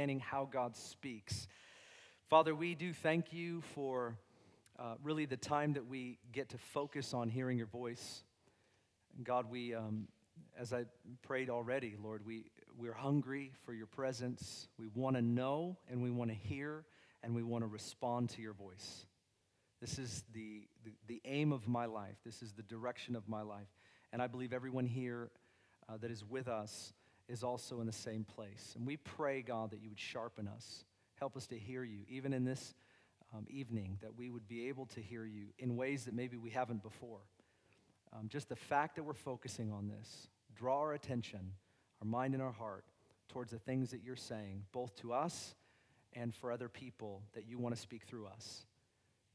understanding how God speaks. Father, we do thank you for uh, really the time that we get to focus on hearing your voice. God, we, um, as I prayed already, Lord, we, we're hungry for your presence. We want to know and we want to hear and we want to respond to your voice. This is the, the, the, aim of my life. This is the direction of my life. And I believe everyone here uh, that is with us is also in the same place. And we pray, God, that you would sharpen us, help us to hear you, even in this um, evening, that we would be able to hear you in ways that maybe we haven't before. Um, just the fact that we're focusing on this, draw our attention, our mind and our heart towards the things that you're saying, both to us and for other people that you want to speak through us.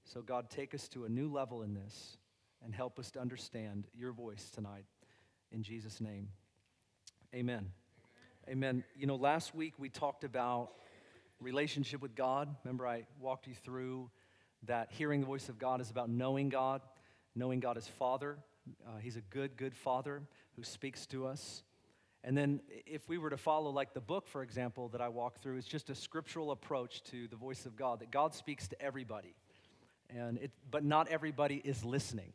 So, God, take us to a new level in this and help us to understand your voice tonight. In Jesus' name, amen. Amen. You know, last week we talked about relationship with God. Remember, I walked you through that hearing the voice of God is about knowing God, knowing God as Father. Uh, he's a good, good Father who speaks to us. And then, if we were to follow, like the book, for example, that I walk through, it's just a scriptural approach to the voice of God, that God speaks to everybody. And it, but not everybody is listening.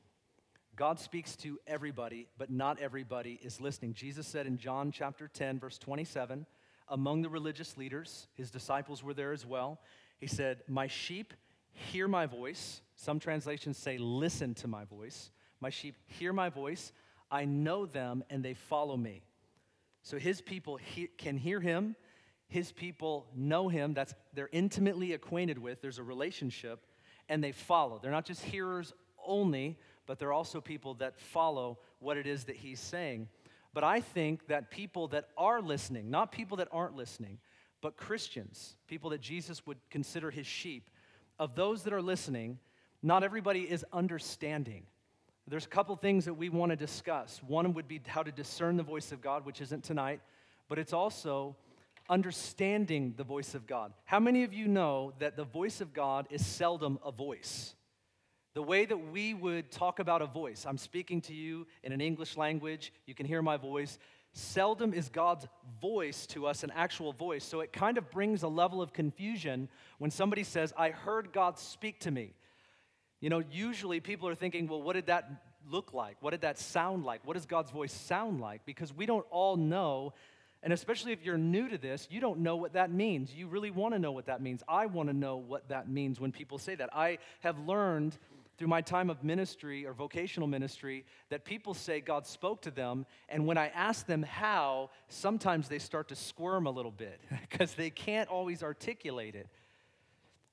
God speaks to everybody, but not everybody is listening. Jesus said in John chapter 10, verse 27, among the religious leaders, his disciples were there as well. He said, My sheep hear my voice. Some translations say, Listen to my voice. My sheep hear my voice. I know them and they follow me. So his people he- can hear him. His people know him. That's they're intimately acquainted with. There's a relationship, and they follow. They're not just hearers only, but there are also people that follow what it is that he's saying. But I think that people that are listening, not people that aren't listening, but Christians, people that Jesus would consider his sheep, of those that are listening, not everybody is understanding. There's a couple things that we want to discuss. One would be how to discern the voice of God, which isn't tonight, but it's also understanding the voice of God. How many of you know that the voice of God is seldom a voice? The way that we would talk about a voice, I'm speaking to you in an English language, you can hear my voice. Seldom is God's voice to us an actual voice. So it kind of brings a level of confusion when somebody says, I heard God speak to me. You know, usually people are thinking, well, what did that look like? What did that sound like? What does God's voice sound like? Because we don't all know, and especially if you're new to this, you don't know what that means. You really want to know what that means. I want to know what that means when people say that. I have learned through my time of ministry or vocational ministry that people say God spoke to them, and when I ask them how, sometimes they start to squirm a little bit because they can't always articulate it.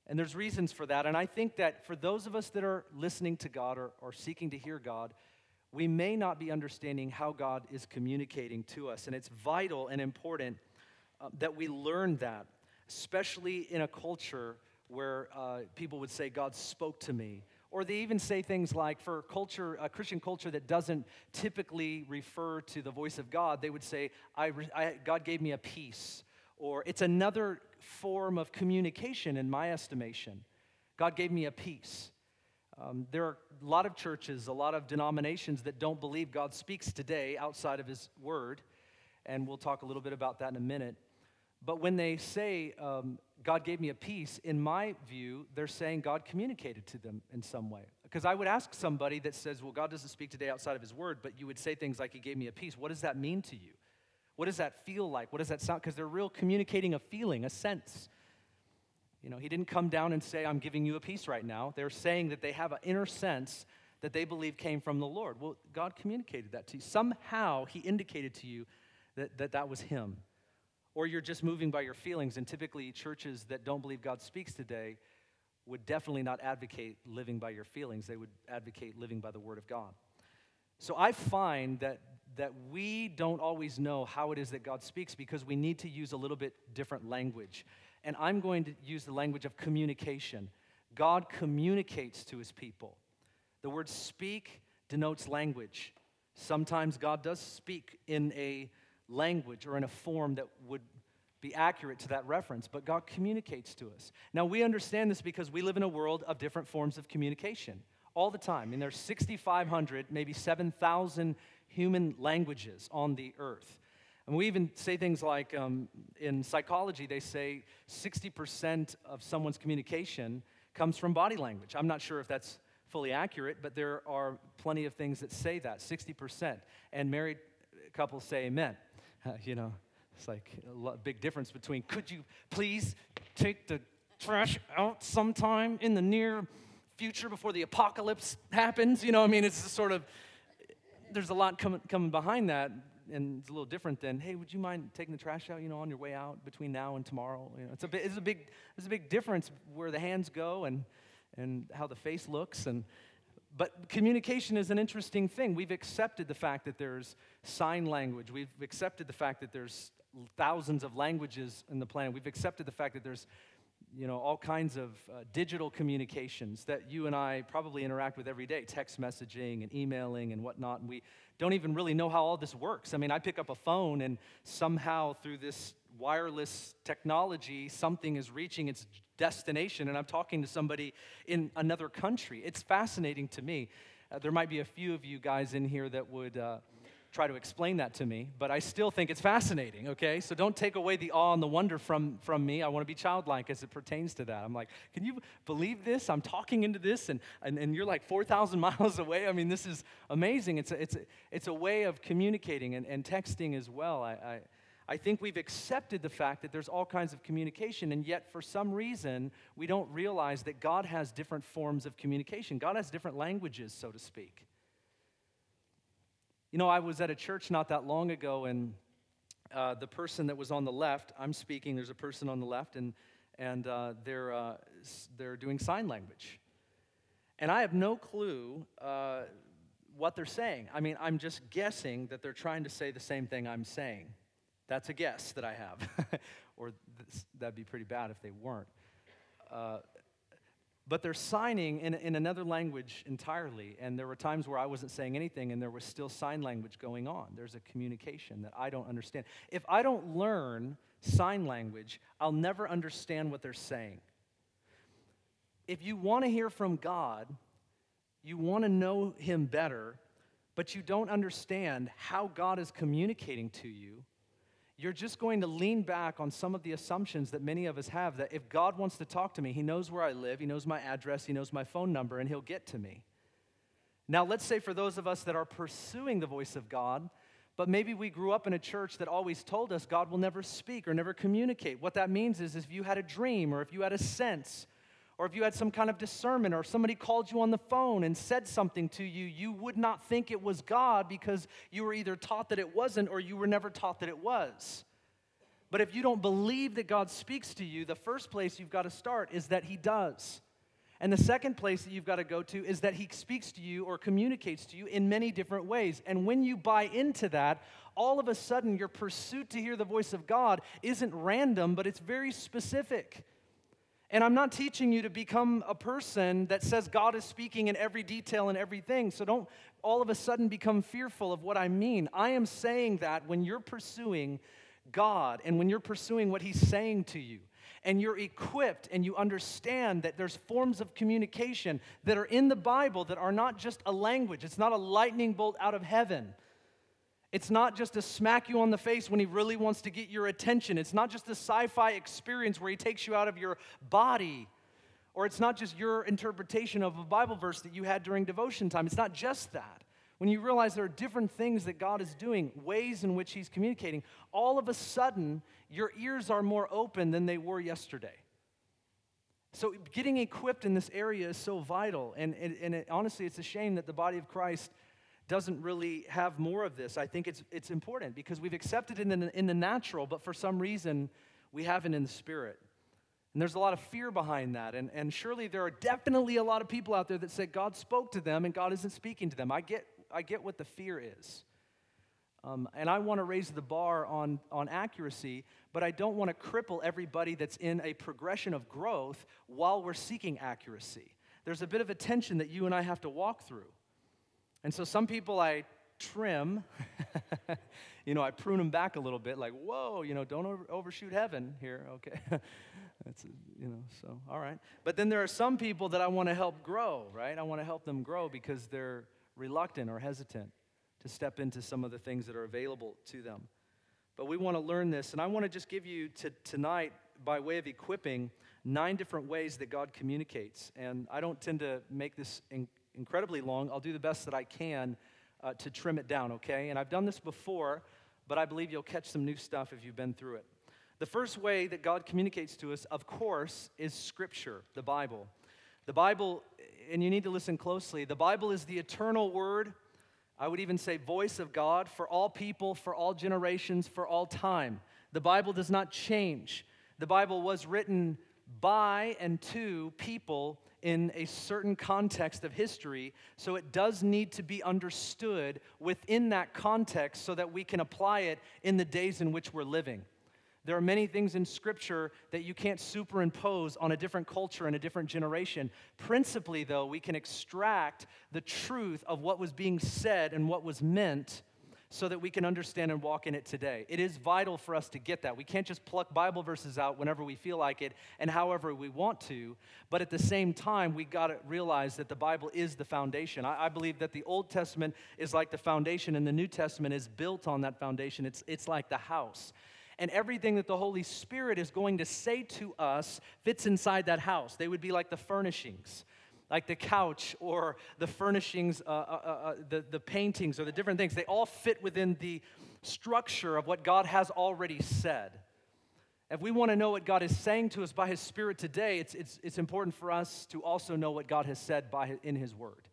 And there's reasons for that. And I think that for those of us that are listening to God or, or seeking to hear God, we may not be understanding how God is communicating to us. And it's vital and important uh, that we learn that, especially in a culture where uh, people would say, God spoke to me. Or they even say things like, for culture, a Christian culture that doesn't typically refer to the voice of God, they would say, I, I, God gave me a peace or it's another form of communication in my estimation. God gave me a peace. Um, there are a lot of churches, a lot of denominations that don't believe God speaks today outside of His Word, and we'll talk a little bit about that in a minute. But when they say, um, God gave me a peace, in my view, they're saying God communicated to them in some way. Because I would ask somebody that says, Well, God doesn't speak today outside of His Word, but you would say things like, He gave me a peace. What does that mean to you? What does that feel like? What does that sound? Because they're real communicating a feeling, a sense. You know, he didn't come down and say, I'm giving you a peace right now. They're saying that they have an inner sense that they believe came from the Lord. Well, God communicated that to you. Somehow he indicated to you that that, that was him. Or you're just moving by your feelings. And typically, churches that don't believe God speaks today would definitely not advocate living by your feelings. They would advocate living by the Word of God. So I find that that we don't always know how it is that God speaks because we need to use a little bit different language. And I'm going to use the language of communication. God communicates to his people. The word speak denotes language. Sometimes God does speak in a language or in a form that would be accurate to that reference, but God communicates to us. Now, we understand this because we live in a world of different forms of communication all the time. I mean, there's 6,500, maybe 7,000 human languages on the earth. And we even say things like um, in psychology, they say 60% of someone's communication comes from body language. I'm not sure if that's fully accurate, but there are plenty of things that say that 60%. And married couples say amen. You know, it's like a big difference between could you please take the trash out sometime in the near future before the apocalypse happens? You know, I mean, it's sort of, there's a lot coming, coming behind that and it's a little different than, hey, would you mind taking the trash out, you know, on your way out between now and tomorrow? You know, it's a, bit, it's a big, it's a big difference where the hands go and, and how the face looks. And, but communication is an interesting thing. We've accepted the fact that there's sign language. We've accepted the fact that there's thousands of languages in the planet. We've accepted the fact that there's you know, all kinds of uh, digital communications that you and I probably interact with every day text messaging and emailing and whatnot. And we don't even really know how all this works. I mean, I pick up a phone, and somehow through this wireless technology, something is reaching its destination, and I'm talking to somebody in another country. It's fascinating to me. Uh, there might be a few of you guys in here that would. Uh, try to explain that to me, but I still think it's fascinating, okay? So don't take away the awe and the wonder from, from me. I want to be childlike as it pertains to that. I'm like, can you believe this? I'm talking into this, and, and, and you're like 4,000 miles away. I mean, this is amazing. It's a, it's a, it's a way of communicating and, and texting as well. I, I, I think we've accepted the fact that there's all kinds of communication, and yet for some reason, we don't realize that God has different forms of communication. God has different languages, so to speak. You know, I was at a church not that long ago, and uh, the person that was on the left, I'm speaking, there's a person on the left, and, and uh, they're, uh, they're doing sign language. And I have no clue uh, what they're saying. I mean, I'm just guessing that they're trying to say the same thing I'm saying. That's a guess that I have. or this, that'd be pretty bad if they weren't. Uh, but they're signing in, in another language entirely. And there were times where I wasn't saying anything and there was still sign language going on. There's a communication that I don't understand. If I don't learn sign language, I'll never understand what they're saying. If you want to hear from God, you want to know Him better, but you don't understand how God is communicating to you, you're just going to lean back on some of the assumptions that many of us have that if God wants to talk to me, He knows where I live, He knows my address, He knows my phone number, and He'll get to me. Now, let's say for those of us that are pursuing the voice of God, but maybe we grew up in a church that always told us God will never speak or never communicate. What that means is if you had a dream or if you had a sense or if you had some kind of discernment, or somebody called you on the phone and said something to you, you would not think it was God because you were either taught that it wasn't or you were never taught that it was. But if you don't believe that God speaks to you, the first place you've got to start is that He does. And the second place that you've got to go to is that He speaks to you or communicates to you in many different ways. And when you buy into that, all of a sudden your pursuit to hear the voice of God isn't random, but it's very specific. And I'm not teaching you to become a person that says God is speaking in every detail and everything. So don't all of a sudden become fearful of what I mean. I am saying that when you're pursuing God and when you're pursuing what He's saying to you, and you're equipped and you understand that there's forms of communication that are in the Bible that are not just a language, it's not a lightning bolt out of heaven. It's not just to smack you on the face when he really wants to get your attention. It's not just a sci fi experience where he takes you out of your body. Or it's not just your interpretation of a Bible verse that you had during devotion time. It's not just that. When you realize there are different things that God is doing, ways in which he's communicating, all of a sudden your ears are more open than they were yesterday. So, getting equipped in this area is so vital. And, and, and it, honestly, it's a shame that the body of Christ doesn't really have more of this. I think it's, it's important because we've accepted it in the, in the natural, but for some reason, we haven't in the spirit. And there's a lot of fear behind that. And, and surely there are definitely a lot of people out there that say God spoke to them and God isn't speaking to them. I get, I get what the fear is. Um, and I want to raise the bar on, on accuracy, but I don't want to cripple everybody that's in a progression of growth while we're seeking accuracy. There's a bit of a tension that you and I have to walk through. And so some people I trim, you know, I prune them back a little bit, like, whoa, you know, don't over, overshoot heaven here, okay? That's, you know, so, all right. But then there are some people that I want to help grow, right? I want to help them grow because they're reluctant or hesitant to step into some of the things that are available to them. But we want to learn this. And I want to just give you to, tonight, by way of equipping, nine different ways that God communicates. And I don't tend to make this in, incredibly long. I'll do the best that I can uh, to trim it down, okay? And I've done this before, but I believe you'll catch some new stuff if you've been through it. The first way that God communicates to us, of course, is Scripture, the Bible. The Bible, and you need to listen closely, the Bible is the eternal word. I would even say voice of God for all people, for all generations, for all time. The Bible does not change. The Bible was written by and to people in a certain context of history, so it does need to be understood within that context so that we can apply it in the days in which we're living. There are many things in Scripture that you can't superimpose on a different culture and a different generation. Principally, though, we can extract the truth of what was being said and what was meant so that we can understand and walk in it today. It is vital for us to get that. We can't just pluck Bible verses out whenever we feel like it and however we want to, but at the same time, we got to realize that the Bible is the foundation. I, I, believe that the Old Testament is like the foundation, and the New Testament is built on that foundation. It's, it's like the house. And everything that the Holy Spirit is going to say to us fits inside that house. They would be like the furnishings like the couch or the furnishings, uh, uh, uh, uh, the, the paintings or the different things, they all fit within the structure of what God has already said. If we want to know what God is saying to us by His Spirit today, it's, it's, it's important for us to also know what God has said by, in His Word.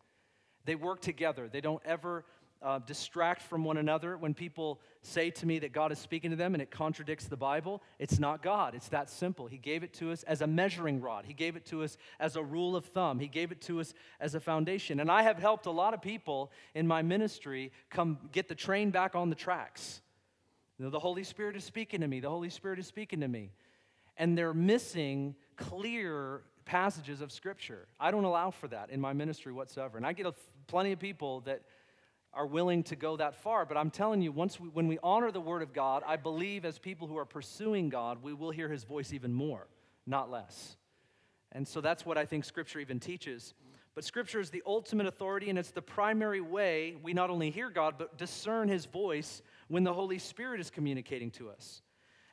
They work together, they don't ever uh, distract from one another. When people say to me that God is speaking to them and it contradicts the Bible, it's not God. It's that simple. He gave it to us as a measuring rod, He gave it to us as a rule of thumb, He gave it to us as a foundation. And I have helped a lot of people in my ministry come get the train back on the tracks. You know, the Holy Spirit is speaking to me, the Holy Spirit is speaking to me. And they're missing clear passages of Scripture. I don't allow for that in my ministry whatsoever. And I get plenty of people that are willing to go that far. But I'm telling you, once we, when we honor the Word of God, I believe as people who are pursuing God, we will hear His voice even more, not less. And so that's what I think Scripture even teaches. But Scripture is the ultimate authority, and it's the primary way we not only hear God, but discern His voice when the Holy Spirit is communicating to us.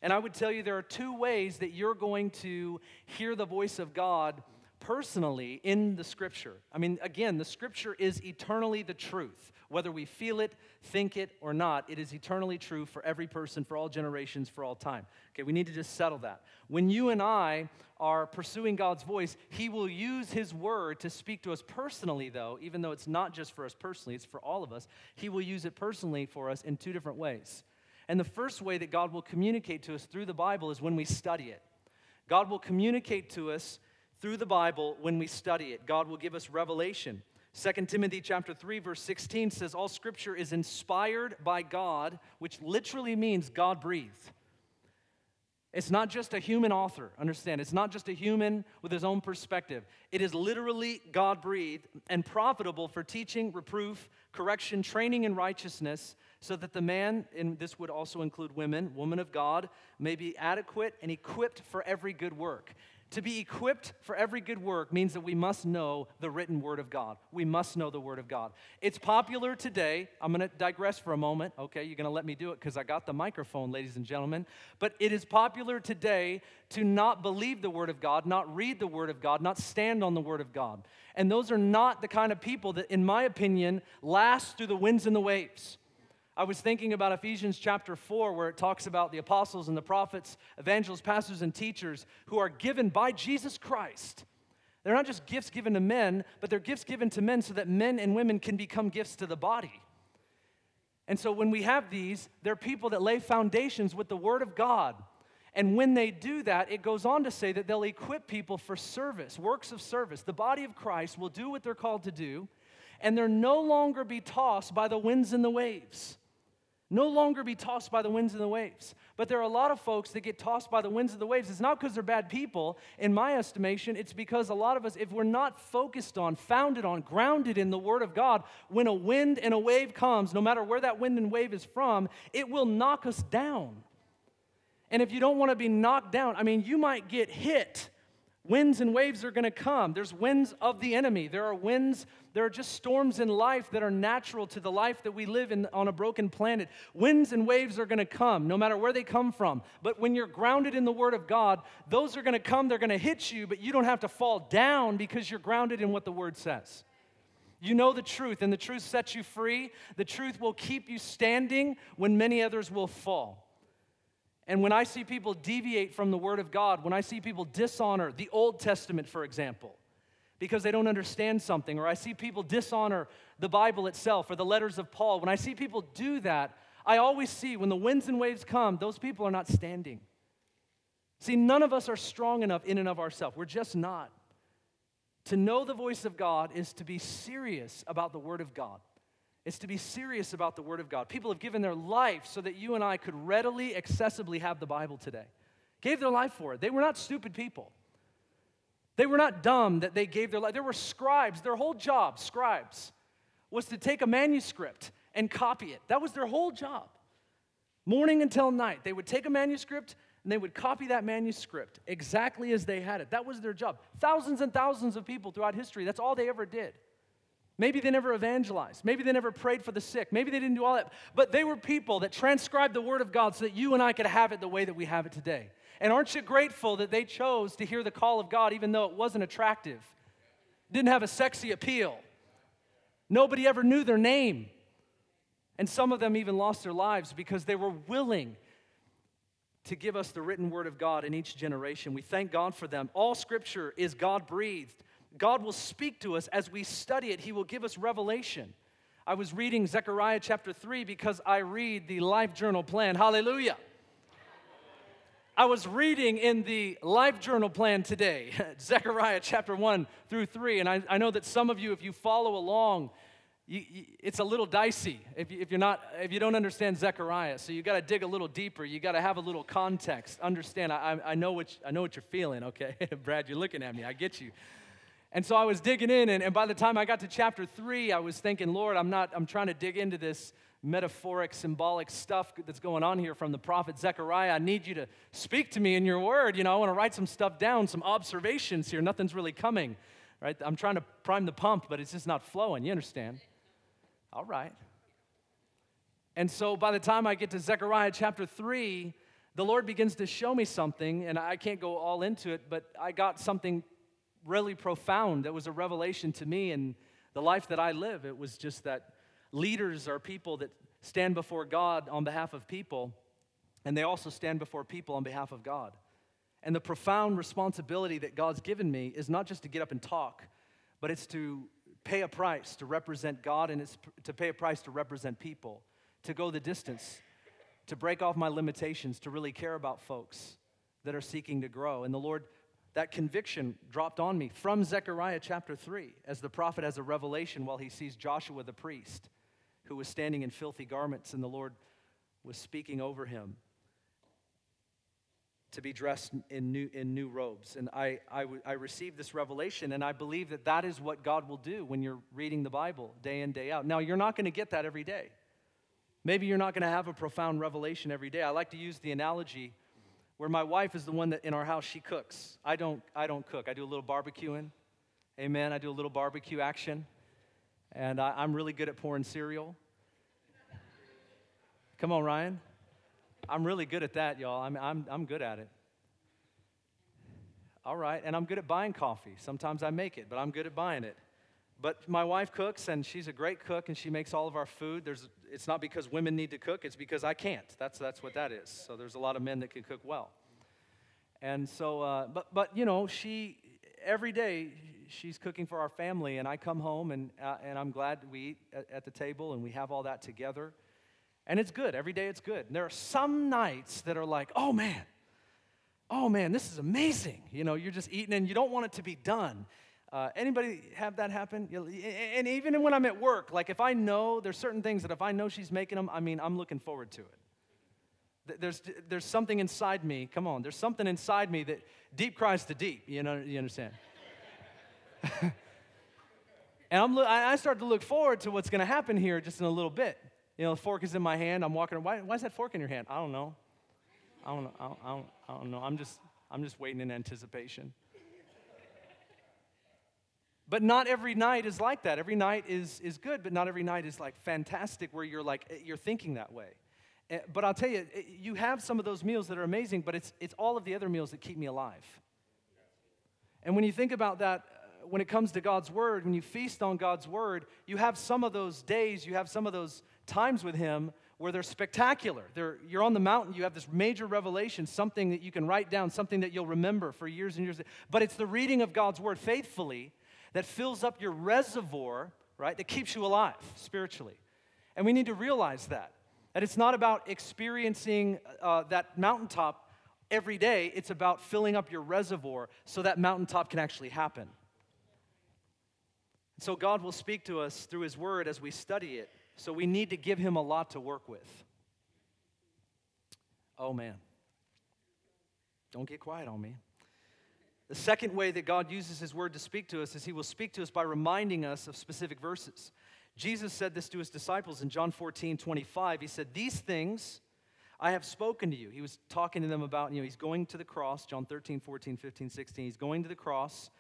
And I would tell you there are two ways that you're going to hear the voice of God personally in the Scripture. I mean, again, the Scripture is eternally the truth. Whether we feel it, think it, or not, it is eternally true for every person, for all generations, for all time. Okay, we need to just settle that. When you and I are pursuing God's voice, He will use His word to speak to us personally, though, even though it's not just for us personally, it's for all of us. He will use it personally for us in two different ways. And the first way that God will communicate to us through the Bible is when we study it. God will communicate to us through the Bible when we study it. God will give us revelation. 2 Timothy chapter 3 verse 16 says all scripture is inspired by God, which literally means God breathed. It's not just a human author, understand. It's not just a human with his own perspective. It is literally God breathed and profitable for teaching, reproof, correction, training in righteousness, so that the man, and this would also include women, woman of God, may be adequate and equipped for every good work. To be equipped for every good work means that we must know the written word of God. We must know the word of God. It's popular today. I'm going to digress for a moment. Okay, you're going to let me do it because I got the microphone, ladies and gentlemen. But it is popular today to not believe the word of God, not read the word of God, not stand on the word of God. And those are not the kind of people that, in my opinion, last through the winds and the waves. I was thinking about Ephesians chapter 4, where it talks about the apostles and the prophets, evangelists, pastors, and teachers who are given by Jesus Christ. They're not just gifts given to men, but they're gifts given to men so that men and women can become gifts to the body. And so when we have these, they're people that lay foundations with the Word of God. And when they do that, it goes on to say that they'll equip people for service, works of service. The body of Christ will do what they're called to do, and they'll no longer be tossed by the winds and the waves no longer be tossed by the winds and the waves. But there are a lot of folks that get tossed by the winds and the waves. It's not because they're bad people, in my estimation. It's because a lot of us, if we're not focused on, founded on, grounded in the Word of God, when a wind and a wave comes, no matter where that wind and wave is from, it will knock us down. And if you don't want to be knocked down, I mean, you might get hit Winds and waves are going to come. There's winds of the enemy. There are winds, there are just storms in life that are natural to the life that we live in on a broken planet. Winds and waves are going to come, no matter where they come from. But when you're grounded in the Word of God, those are going to come, they're going to hit you, but you don't have to fall down because you're grounded in what the Word says. You know the truth, and the truth sets you free. The truth will keep you standing when many others will fall. And when I see people deviate from the Word of God, when I see people dishonor the Old Testament, for example, because they don't understand something, or I see people dishonor the Bible itself or the letters of Paul, when I see people do that, I always see when the winds and waves come, those people are not standing. See, none of us are strong enough in and of ourselves. We're just not. To know the voice of God is to be serious about the Word of God. It's to be serious about the Word of God. People have given their life so that you and I could readily, accessibly have the Bible today. Gave their life for it. They were not stupid people. They were not dumb that they gave their life. There were scribes. Their whole job, scribes, was to take a manuscript and copy it. That was their whole job. Morning until night, they would take a manuscript and they would copy that manuscript exactly as they had it. That was their job. Thousands and thousands of people throughout history, that's all they ever did. Maybe they never evangelized. Maybe they never prayed for the sick. Maybe they didn't do all that. But they were people that transcribed the Word of God so that you and I could have it the way that we have it today. And aren't you grateful that they chose to hear the call of God even though it wasn't attractive? Didn't have a sexy appeal. Nobody ever knew their name. And some of them even lost their lives because they were willing to give us the written word of God in each generation. We thank God for them. All scripture is God breathed God will speak to us as we study it, He will give us revelation. I was reading Zechariah chapter 3 because I read the Life Journal plan. Hallelujah. I was reading in the Life Journal plan today, Zechariah chapter 1 through 3, and I, I know that some of you, if you follow along, you, you, it's a little dicey if, you, if you're not if you don't understand Zechariah. So you got to dig a little deeper. You got to have a little context. Understand? I, I, know what I know what you're feeling. Okay, Brad, you're looking at me. I get you. And so I was digging in, and, and by the time I got to chapter three, I was thinking, Lord, I'm not, I'm trying to dig into this metaphoric, symbolic stuff that's going on here from the prophet Zechariah. I need you to speak to me in your word. You know, I want to write some stuff down, some observations here. Nothing's really coming, right? I'm trying to prime the pump, but it's just not flowing. You understand? All right. And so by the time I get to Zechariah chapter 3, the Lord begins to show me something, and I can't go all into it, but I got something really profound. That was a revelation to me and the life that I live. It was just that leaders are people that stand before God on behalf of people, and they also stand before people on behalf of God. And the profound responsibility that God's given me is not just to get up and talk, but it's to pay a price to represent God and it's to pay a price to represent people, to go the distance, to break off my limitations, to really care about folks that are seeking to grow. And the Lord that conviction dropped on me from Zechariah chapter 3 as the prophet has a revelation while he sees Joshua the priest who was standing in filthy garments and the Lord was speaking over him to be dressed in new, in new robes. And I, I, I received this revelation, and I believe that that is what God will do when you're reading the Bible day in, day out. Now, you're not going to get that every day. Maybe you're not going to have a profound revelation every day. I like to use the analogy where my wife is the one that in our house she cooks. I don't I don't cook. I do a little barbecuing. Amen. I do a little barbecue action. And I, I'm really good at pouring cereal. Come on, Ryan. I'm really good at that, y'all. I'm, I'm, I'm good at it. All right, and I'm good at buying coffee. Sometimes I make it, but I'm good at buying it. But my wife cooks, and she's a great cook, and she makes all of our food. There's, it's not because women need to cook, it's because I can't. That's, that's what that is. So there's a lot of men that can cook well. And so, uh, but, but, you know, she, every day, she's cooking for our family, and I come home, and, uh, and I'm glad we eat at, at the table, and we have all that together. And it's good. Every day it's good. And there are some nights that are like, oh man, oh man, this is amazing. You know, you're just eating and you don't want it to be done. Uh, anybody have that happen? And even when I'm at work, like if I know there's certain things that if I know she's making them, I mean, I'm looking forward to it. There's, there's something inside me, come on, there's something inside me that deep cries to deep, you know, you understand? and I'm, I start to look forward to what's going to happen here just in a little bit. You know, the fork is in my hand. I'm walking. Why, why is that fork in your hand? I don't know. I don't know. I don't, I don't, I don't know. I'm just, I'm just waiting in anticipation. But not every night is like that. Every night is, is good, but not every night is like fantastic where you're like, eh, you're thinking that way. Eh, but I'll tell you, eh, you have some of those meals that are amazing, but it's, it's all of the other meals that keep me alive. And when you think about that, when it comes to God's word, when you feast on God's word, you have some of those days, you have some of those times with Him where they're spectacular. They're, you're on the mountain, you have this major revelation, something that you can write down, something that you'll remember for years and years. But it's the reading of God's word faithfully that fills up your reservoir, right, that keeps you alive spiritually. And we need to realize that. That it's not about experiencing uh, that mountaintop every day, it's about filling up your reservoir so that mountaintop can actually happen. So God will speak to us through His Word as we study it. So we need to give Him a lot to work with. Oh man. Don't get quiet on me. The second way that God uses His Word to speak to us is He will speak to us by reminding us of specific verses. Jesus said this to His disciples in John 14, 25. He said, These things I have spoken to you. He was talking to them about, you know, He's going to the cross, John 13, 14, 15, 16. He's going to the cross,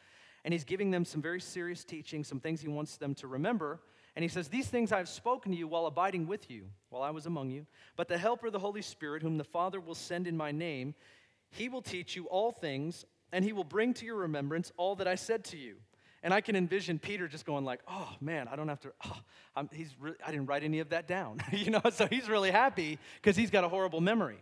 and He's giving them some very serious teaching, some things He wants them to remember. And he says, These things I have spoken to you while abiding with you, while I was among you. But the Helper, the Holy Spirit, whom the Father will send in my name, he will teach you all things and he will bring to your remembrance all that I said to you. And I can envision Peter just going like, "Oh man, I don't have to. Oh, he's really, I didn't write any of that down, you know." So he's really happy because he's got a horrible memory.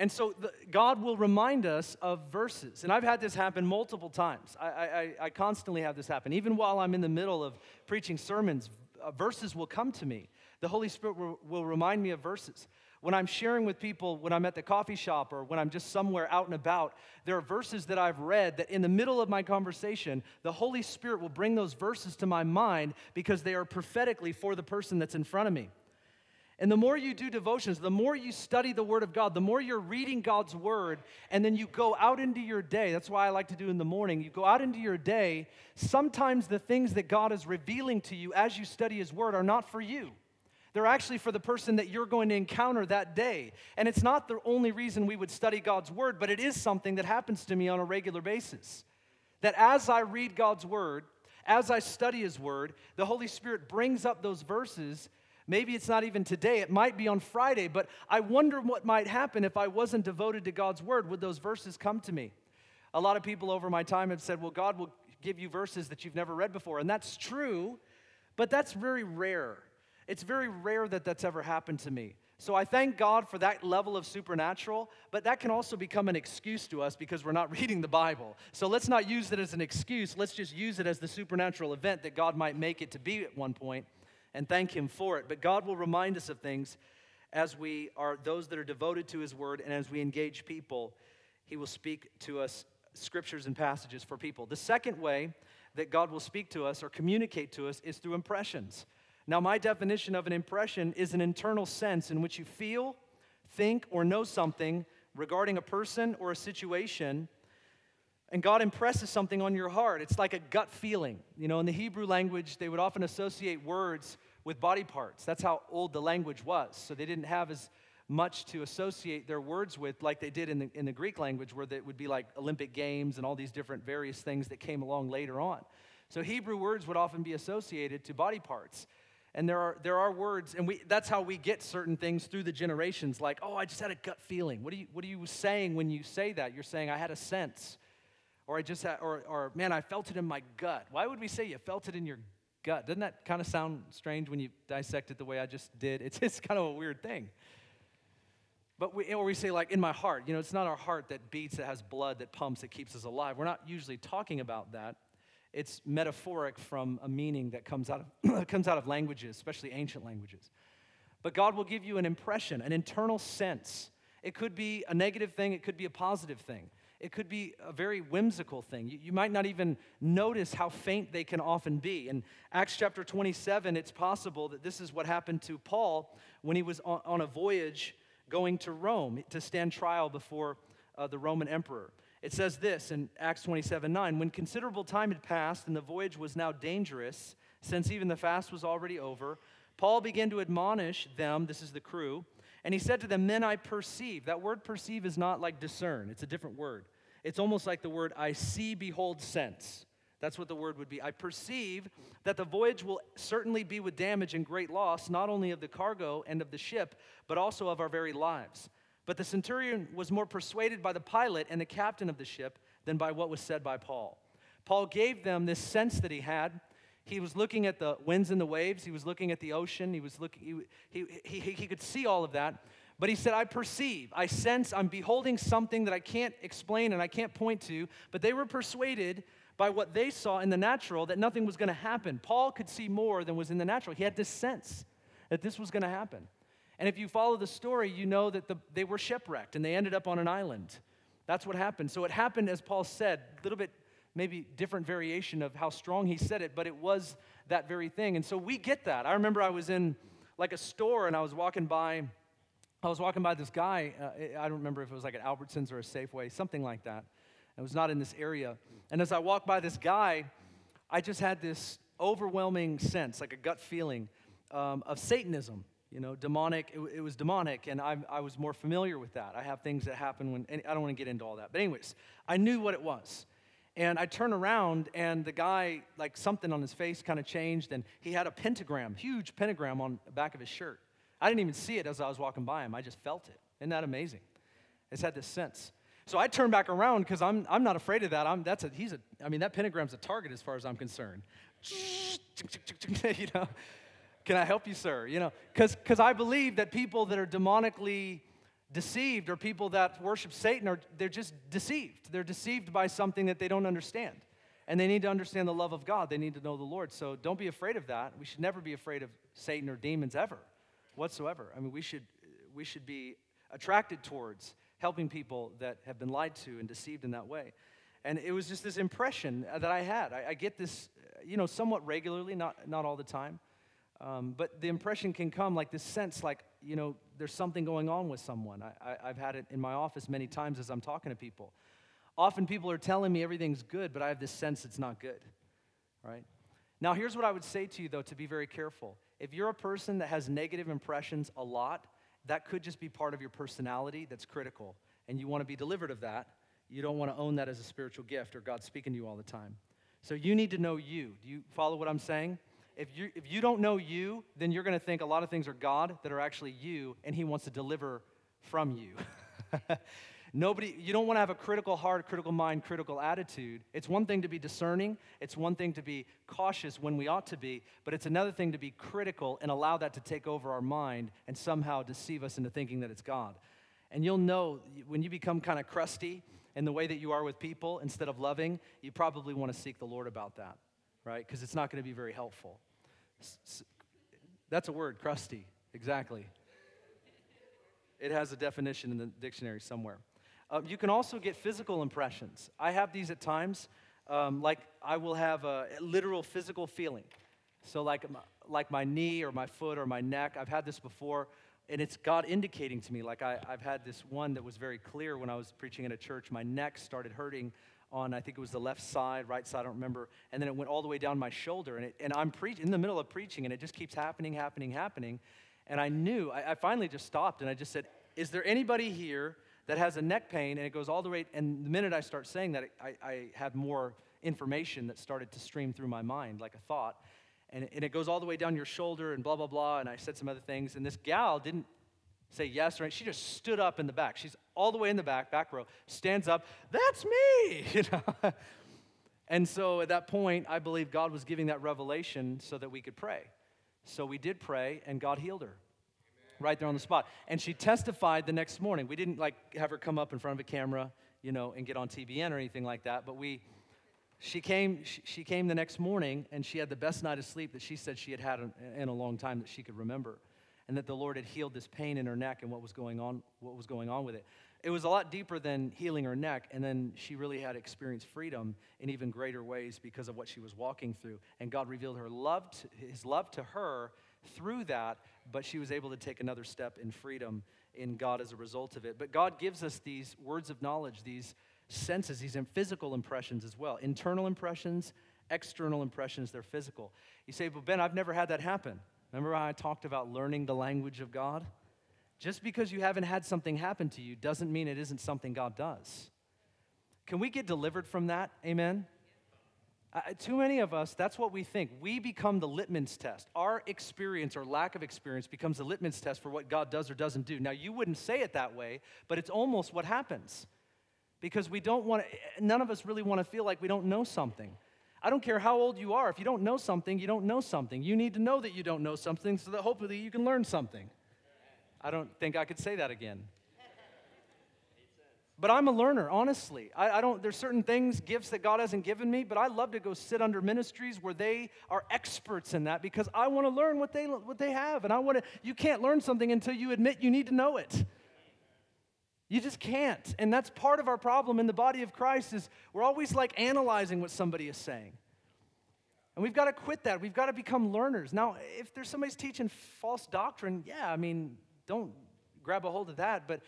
And so the, God will remind us of verses. And I've had this happen multiple times. I, I, I constantly have this happen. Even while I'm in the middle of preaching sermons, uh, verses will come to me. The Holy Spirit will, will remind me of verses. When I'm sharing with people, when I'm at the coffee shop or when I'm just somewhere out and about, there are verses that I've read that in the middle of my conversation, the Holy Spirit will bring those verses to my mind because they are prophetically for the person that's in front of me. And the more you do devotions, the more you study the Word of God, the more you're reading God's Word, and then you go out into your day. That's why I like to do in the morning. You go out into your day. Sometimes the things that God is revealing to you as you study His Word are not for you. They're actually for the person that you're going to encounter that day. And it's not the only reason we would study God's Word, but it is something that happens to me on a regular basis. That as I read God's Word, as I study His Word, the Holy Spirit brings up those verses. Maybe it's not even today, it might be on Friday, but I wonder what might happen if I wasn't devoted to God's Word. Would those verses come to me? A lot of people over my time have said, well, God will give you verses that you've never read before. And that's true, but that's very rare. It's very rare that that's ever happened to me. So I thank God for that level of supernatural, but that can also become an excuse to us because we're not reading the Bible. So let's not use it as an excuse. Let's just use it as the supernatural event that God might make it to be at one point and thank Him for it. But God will remind us of things as we are those that are devoted to His Word and as we engage people. He will speak to us scriptures and passages for people. The second way that God will speak to us or communicate to us is through impressions. Now, my definition of an impression is an internal sense in which you feel, think, or know something regarding a person or a situation, and God impresses something on your heart. It's like a gut feeling. You know, in the Hebrew language, they would often associate words with body parts. That's how old the language was. So they didn't have as much to associate their words with like they did in the, in the Greek language, where it would be like Olympic Games and all these different various things that came along later on. So Hebrew words would often be associated to body parts. And there are, there are words, and we, that's how we get certain things through the generations, like, oh, I just had a gut feeling. What are you, what are you saying when you say that? You're saying, I had a sense. Or I just or, or man, I felt it in my gut. Why would we say you felt it in your gut? Doesn't that kind of sound strange when you dissect it the way I just did? It's, it's kind of a weird thing. But we, or we say, like, in my heart. You know, it's not our heart that beats, that has blood, that pumps, that keeps us alive. We're not usually talking about that. It's metaphoric from a meaning that comes out of, comes out of languages, especially ancient languages. But God will give you an impression, an internal sense. It could be a negative thing, it could be a positive thing. It could be a very whimsical thing. You, you, might not even notice how faint they can often be. In Acts chapter 27, it's possible that this is what happened to Paul when he was on, on a voyage going to Rome to stand trial before uh, the Roman emperor. It says this in Acts 27 9 When considerable time had passed and the voyage was now dangerous, since even the fast was already over, Paul began to admonish them, this is the crew, and he said to them, Men, I perceive. That word perceive is not like discern, it's a different word. It's almost like the word I see, behold, sense. That's what the word would be. I perceive that the voyage will certainly be with damage and great loss, not only of the cargo and of the ship, but also of our very lives. But the centurion was more persuaded by the pilot and the captain of the ship than by what was said by Paul. Paul gave them this sense that he had. He was looking at the winds and the waves, he was looking at the ocean, he, was looking, he, he, he, he could see all of that. But he said, I perceive, I sense, I'm beholding something that I can't explain and I can't point to. But they were persuaded by what they saw in the natural that nothing was going to happen. Paul could see more than was in the natural. He had this sense that this was going to happen. And if you follow the story, you know that the, they were shipwrecked and they ended up on an island. That's what happened. So it happened, as Paul said, a little bit, maybe different variation of how strong he said it, but it was that very thing. And so we get that. I remember I was in like a store and I was walking by. I was walking by this guy. Uh, I don't remember if it was like an Albertsons or a Safeway, something like that. It was not in this area. And as I walked by this guy, I just had this overwhelming sense, like a gut feeling um, of Satanism. You know, demonic, it, it was demonic, and I, I, was more familiar with that. I have things that happen when, I don't want to get into all that. But, anyways, I knew what it was. And I turn around, and the guy, like something on his face kind of changed, and he had a pentagram, huge pentagram on the back of his shirt. I didn't even see it as I was walking by him, I just felt it. Isn't that amazing? It's had this sense. So I turn back around because I'm, I'm not afraid of that. I'm, that's a, he's a, I mean, that pentagram's a target as far as I'm concerned. you know, can I help you, sir? You know, cause because I believe that people that are demonically deceived or people that worship Satan are, they're just deceived. They're deceived by something that they don't understand. And they need to understand the love of God. They need to know the Lord. So don't be afraid of that. We should never be afraid of Satan or demons ever, whatsoever. I mean, we should, we should be attracted towards helping people that have been lied to and deceived in that way. And it was just this impression that I had. I, I get this, you know, somewhat regularly, not, not all the time. Um, but the impression can come like this sense, like, you know, there's something going on with someone. I, I, I've had it in my office many times as I'm talking to people. Often people are telling me everything's good, but I have this sense it's not good, right? Now, here's what I would say to you, though, to be very careful. If you're a person that has negative impressions a lot, that could just be part of your personality that's critical, and you want to be delivered of that. You don't want to own that as a spiritual gift or God speaking to you all the time. So you need to know you. Do you follow what I'm saying? If you, if you don't know you, then you're going to think a lot of things are God that are actually you, and He wants to deliver from you. Nobody, you don't want to have a critical heart, critical mind, critical attitude. It's one thing to be discerning, it's one thing to be cautious when we ought to be, but it's another thing to be critical and allow that to take over our mind and somehow deceive us into thinking that it's God. And you'll know when you become kind of crusty in the way that you are with people instead of loving, you probably want to seek the Lord about that, right? Because it's not going to be very helpful. That's a word, crusty, exactly. It has a definition in the dictionary somewhere. Uh, you can also get physical impressions. I have these at times. Um, like I will have a literal physical feeling. So, like, like my knee or my foot or my neck, I've had this before, and it's God indicating to me. Like, I, I've had this one that was very clear when I was preaching in a church. My neck started hurting on, I think it was the left side, right side, I don't remember. And then it went all the way down my shoulder. And, it, and I'm pre- in the middle of preaching, and it just keeps happening, happening, happening. And I knew, I, I finally just stopped and I just said, Is there anybody here that has a neck pain and it goes all the way, and the minute I start saying that, I, I have more information that started to stream through my mind like a thought. And, and it goes all the way down your shoulder and blah, blah, blah. And I said some other things. And this gal didn't say yes or she just stood up in the back. She's all the way in the back, back row, stands up, that's me, you know. and so at that point, I believe God was giving that revelation so that we could pray. So we did pray, and God healed her right there on the spot. And she testified the next morning. We didn't like have her come up in front of a camera, you know, and get on TBN or anything like that, but we she came she, she came the next morning and she had the best night of sleep that she said she had had in, in a long time that she could remember and that the Lord had healed this pain in her neck and what was going on what was going on with it. It was a lot deeper than healing her neck and then she really had experienced freedom in even greater ways because of what she was walking through and God revealed her love to, his love to her through that but she was able to take another step in freedom in God as a result of it. But God gives us these words of knowledge, these senses, these physical impressions as well. Internal impressions, external impressions, they're physical. You say, but Ben, I've never had that happen. Remember how I talked about learning the language of God? Just because you haven't had something happen to you doesn't mean it isn't something God does. Can we get delivered from that? Amen? Uh, too many of us, that's what we think. We become the litmus test. Our experience or lack of experience becomes the litmus test for what God does or doesn't do. Now, you wouldn't say it that way, but it's almost what happens because we don't want to, none of us really want to feel like we don't know something. I don't care how old you are. If you don't know something, you don't know something. You need to know that you don't know something so that hopefully you can learn something. I don't think I could say that again. But I'm a learner, honestly. I, I, don't, there's certain things, gifts that God hasn't given me, but I love to go sit under ministries where they are experts in that because I want to learn what they, what they have. And I want to, you can't learn something until you admit you need to know it. You just can't. And that's part of our problem in the body of Christ is we're always like analyzing what somebody is saying. And we've got to quit that. We've got to become learners. Now, if there's somebody's teaching false doctrine, yeah, I mean, don't grab a hold of that, but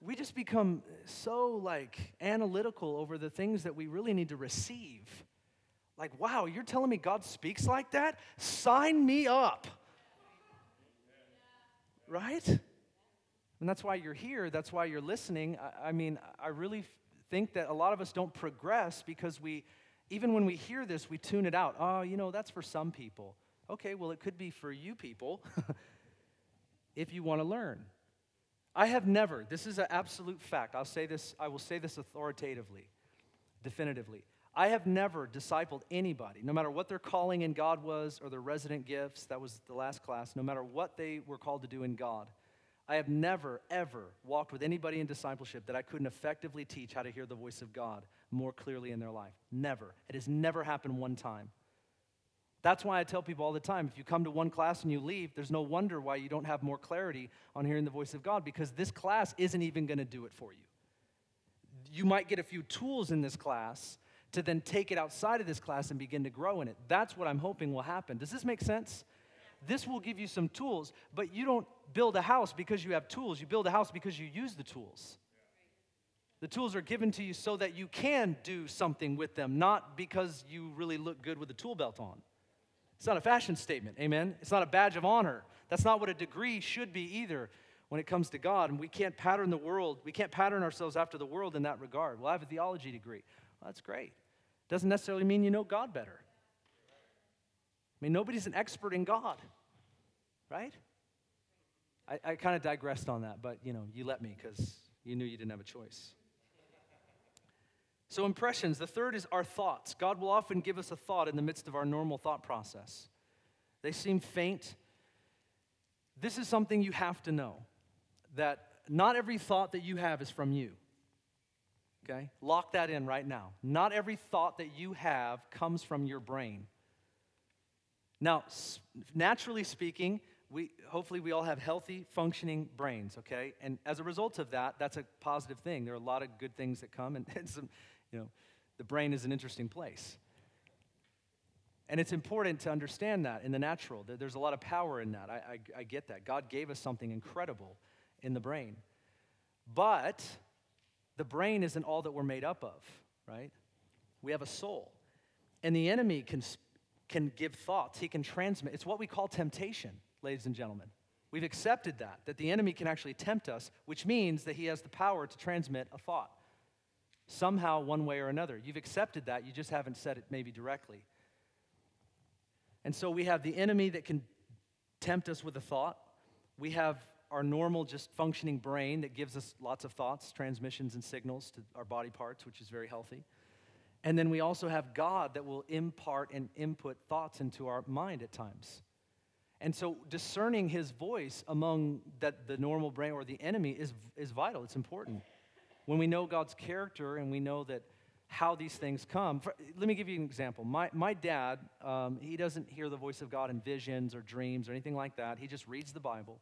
we just become so like analytical over the things that we really need to receive. Like, wow, you're telling me God speaks like that? Sign me up. Right? And that's why you're here. That's why you're listening. I, I mean, I really think that a lot of us don't progress because we, even when we hear this, we tune it out. Oh, you know, that's for some people. Okay, well, it could be for you people if you want to learn. I have never, this is an absolute fact. I'll say this, I will say this authoritatively, definitively. I have never discipled anybody, no matter what their calling in God was or their resident gifts, that was the last class, no matter what they were called to do in God. I have never, ever walked with anybody in discipleship that I couldn't effectively teach how to hear the voice of God more clearly in their life. Never. It has never happened one time. That's why I tell people all the time if you come to one class and you leave, there's no wonder why you don't have more clarity on hearing the voice of God because this class isn't even going to do it for you. You might get a few tools in this class to then take it outside of this class and begin to grow in it. That's what I'm hoping will happen. Does this make sense? This will give you some tools, but you don't build a house because you have tools. You build a house because you use the tools. The tools are given to you so that you can do something with them, not because you really look good with a tool belt on. It's not a fashion statement, amen? It's not a badge of honor. That's not what a degree should be either when it comes to God. And we can't pattern the world, we can't pattern ourselves after the world in that regard. Well, I have a theology degree. Well, that's great. Doesn't necessarily mean you know God better. I mean, nobody's an expert in God, right? I, I kind of digressed on that, but you know, you let me because you knew you didn't have a choice. So, impressions. The third is our thoughts. God will often give us a thought in the midst of our normal thought process. They seem faint. This is something you have to know that not every thought that you have is from you. Okay? Lock that in right now. Not every thought that you have comes from your brain. Now, naturally speaking, we hopefully we all have healthy functioning brains okay and as a result of that that's a positive thing there are a lot of good things that come and, and some you know, the brain is an interesting place. And it's important to understand that in the natural. There's a lot of power in that. I, I, I, get that. God gave us something incredible in the brain. But the brain isn't all that we're made up of, right? We have a soul. And the enemy can, can give thoughts, he can transmit. It's what we call temptation, ladies and gentlemen. We've accepted that, that the enemy can actually tempt us, which means that he has the power to transmit a thought somehow, one way or another. You've accepted that, you just haven't said it maybe directly. And so we have the enemy that can tempt us with a thought. We have our normal, just functioning brain that gives us lots of thoughts, transmissions, and signals to our body parts, which is very healthy. And then we also have God that will impart and input thoughts into our mind at times. And so discerning his voice among that the normal brain or the enemy is, is vital. It's important. When we know God's character and we know that how these things come. For, let me give you an example. My, my dad, um, he doesn't hear the voice of God in visions or dreams or anything like that. He just reads the Bible.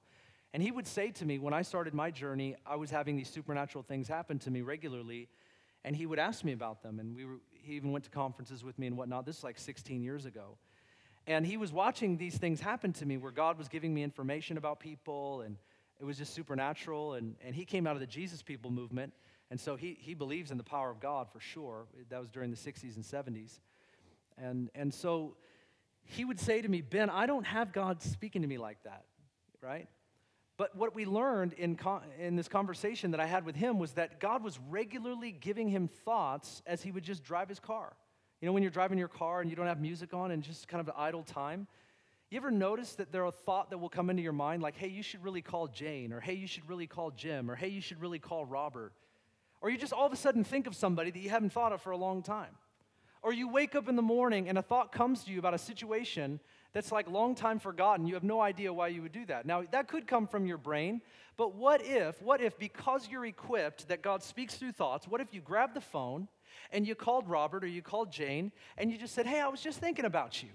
And he would say to me, when I started my journey, I was having these supernatural things happen to me regularly. And he would ask me about them. And we were, he even went to conferences with me and whatnot. This is like 16 years ago. And he was watching these things happen to me where God was giving me information about people. And it was just supernatural. And, and he came out of the Jesus People movement. And so he, he believes in the power of God for sure. That was during the 60s and 70s. And, and so he would say to me, Ben, I don't have God speaking to me like that, right? But what we learned in, in this conversation that I had with him was that God was regularly giving him thoughts as he would just drive his car. You know, when you're driving your car and you don't have music on and just kind of idle time, you ever notice that there are thought that will come into your mind like, hey, you should really call Jane, or hey, you should really call Jim, or hey, you should really call Robert? Or you just all of a sudden think of somebody that you haven't thought of for a long time. Or you wake up in the morning and a thought comes to you about a situation that's like long time forgotten. You have no idea why you would do that. Now, that could come from your brain, but what if, what if because you're equipped that God speaks through thoughts, what if you grab the phone and you called Robert or you called Jane and you just said, Hey, I was just thinking about you.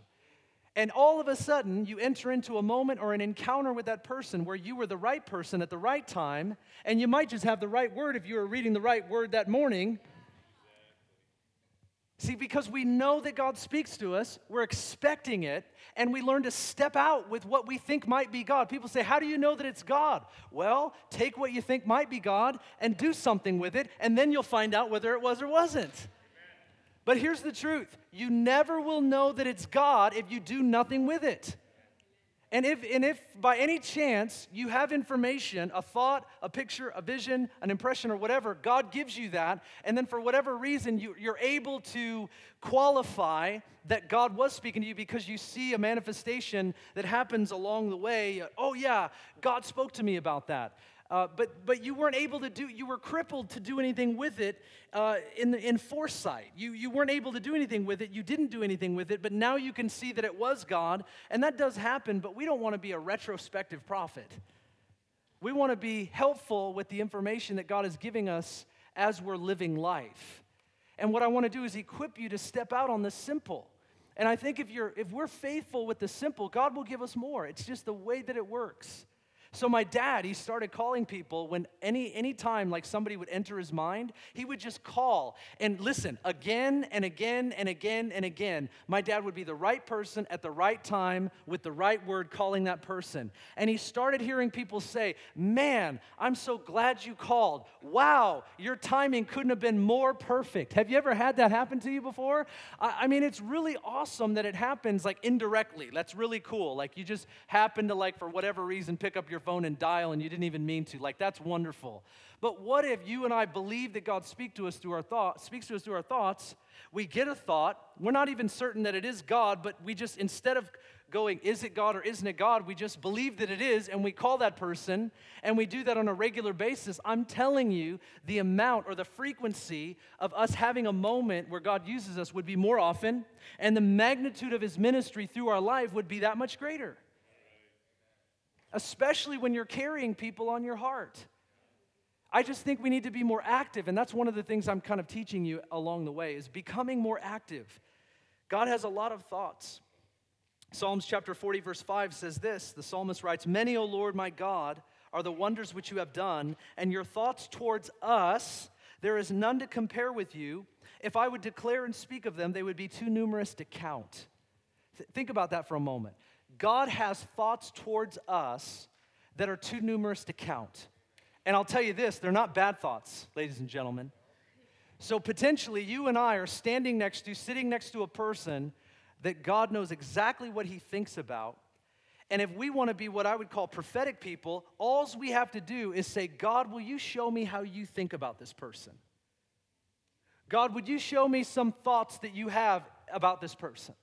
And all of a sudden, you enter into a moment or an encounter with that person where you were the right person at the right time, and you might just have the right word if you were reading the right word that morning. See, because we know that God speaks to us, we're expecting it, and we learn to step out with what we think might be God. People say, How do you know that it's God? Well, take what you think might be God and do something with it, and then you'll find out whether it was or wasn't. But here's the truth you never will know that it's God if you do nothing with it. And if, and if by any chance you have information, a thought, a picture, a vision, an impression, or whatever, God gives you that, and then for whatever reason you, you're able to qualify that God was speaking to you because you see a manifestation that happens along the way. Oh, yeah, God spoke to me about that. Uh, but, but you weren't able to do, you were crippled to do anything with it uh, in, in foresight. You, you weren't able to do anything with it. You didn't do anything with it, but now you can see that it was God. And that does happen, but we don't want to be a retrospective prophet. We want to be helpful with the information that God is giving us as we're living life. And what I want to do is equip you to step out on the simple. And I think if, you're, if we're faithful with the simple, God will give us more. It's just the way that it works. So my dad, he started calling people when any any time like somebody would enter his mind, he would just call and listen again and again and again and again. My dad would be the right person at the right time with the right word calling that person. And he started hearing people say, "Man, I'm so glad you called. Wow, your timing couldn't have been more perfect." Have you ever had that happen to you before? I, I mean, it's really awesome that it happens like indirectly. That's really cool. Like you just happen to like for whatever reason pick up your your phone and dial and you didn't even mean to. Like, that's wonderful. But what if you and I believe that God speak to us through our thought, speaks to us through our thoughts? We get a thought. We're not even certain that it is God, but we just, instead of going, is it God or isn't it God? We just believe that it is, and we call that person, and we do that on a regular basis. I'm telling you, the amount or the frequency of us having a moment where God uses us would be more often, and the magnitude of his ministry through our life would be that much greater especially when you're carrying people on your heart. I just think we need to be more active, and that's one of the things I'm kind of teaching you along the way is becoming more active. God has a lot of thoughts. Psalms chapter 40, verse 5 says this The psalmist writes, Many, O Lord my God, are the wonders which you have done, and your thoughts towards us, there is none to compare with you. If I would declare and speak of them, they would be too numerous to count. Th- think about that for a moment. God has thoughts towards us that are too numerous to count. And I'll tell you this they're not bad thoughts, ladies and gentlemen. So potentially, you and I are standing next to, sitting next to a person that God knows exactly what he thinks about. And if we want to be what I would call prophetic people, all we have to do is say, God, will you show me how you think about this person? God, would you show me some thoughts that you have about this person?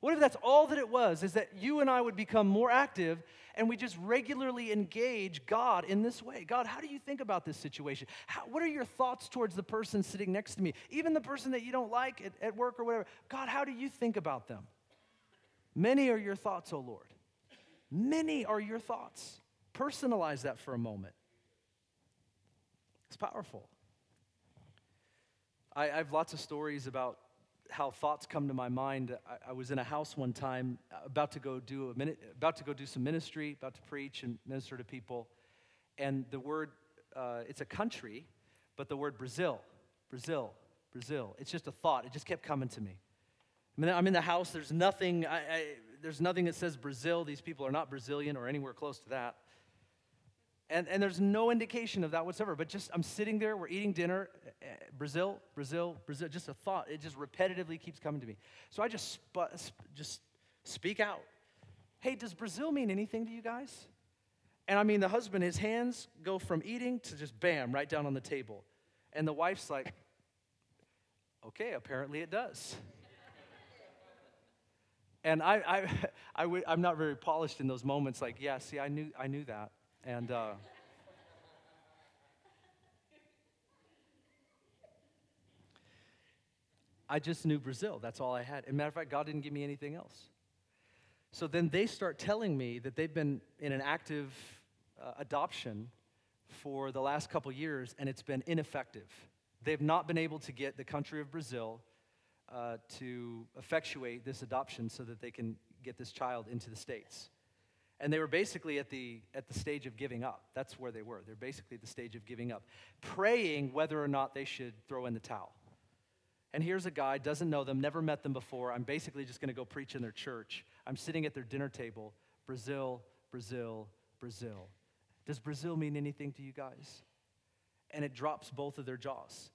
What if that's all that it was, is that you and I would become more active and we just regularly engage God in this way? God, how do you think about this situation? How, what are your thoughts towards the person sitting next to me? Even the person that you don't like at, at work or whatever. God, how do you think about them? Many are your thoughts, O oh Lord. Many are your thoughts. Personalize that for a moment. It's powerful. I, I have lots of stories about how thoughts come to my mind. I, I, was in a house one time, about to go do a minute, about to go do some ministry, about to preach and minister to people, and the word, uh, it's a country, but the word Brazil, Brazil, Brazil. It's just a thought. It just kept coming to me. I mean, I'm in the house. There's nothing. I, I, there's nothing that says Brazil. These people are not Brazilian or anywhere close to that. And, and there's no indication of that whatsoever. But just, I'm sitting there, we're eating dinner, eh, Brazil, Brazil, Brazil, just a thought. It just repetitively keeps coming to me. So I just, sp- just speak out. Hey, does Brazil mean anything to you guys? And I mean, the husband, his hands go from eating to just bam, right down on the table. And the wife's like, okay, apparently it does. And I, I, I w- I'm not very polished in those moments. Like, yeah, see, I knew, I knew that. And uh, I just knew Brazil. That's all I had. As a matter of fact, God didn't give me anything else. So then they start telling me that they've been in an active uh, adoption for the last couple years and it's been ineffective. They've not been able to get the country of Brazil uh, to effectuate this adoption so that they can get this child into the States. And they were basically at the, at the stage of giving up. That's where they were. They're basically at the stage of giving up, praying whether or not they should throw in the towel. And here's a guy, doesn't know them, never met them before. I'm basically just going to go preach in their church. I'm sitting at their dinner table. Brazil, Brazil, Brazil. Does Brazil mean anything to you guys? And it drops both of their jaws.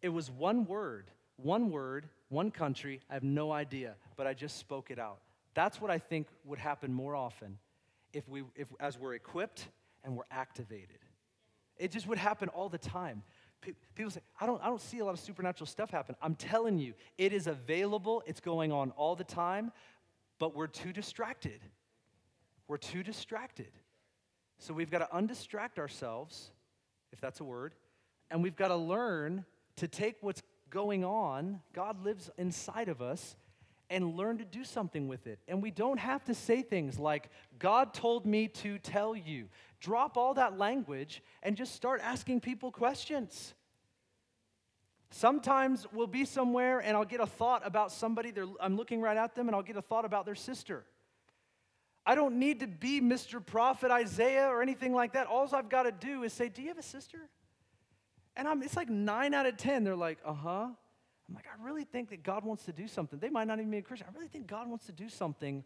It was one word, one word, one country. I have no idea, but I just spoke it out. That's what I think would happen more often if we, if, as we're equipped and we're activated. It just would happen all the time. People say, I don't, I don't see a lot of supernatural stuff happen. I'm telling you, it is available, it's going on all the time, but we're too distracted. We're too distracted. So we've got to undistract ourselves, if that's a word, and we've got to learn to take what's going on, God lives inside of us, and learn to do something with it. And we don't have to say things like, God told me to tell you. Drop all that language and just start asking people questions. Sometimes we'll be somewhere and I'll get a thought about somebody, I'm looking right at them, and I'll get a thought about their sister. I don't need to be Mr. Prophet Isaiah or anything like that. All I've got to do is say, Do you have a sister? And I'm, it's like nine out of 10. They're like, Uh huh. I'm like, I really think that God wants to do something. They might not even be a Christian. I really think God wants to do something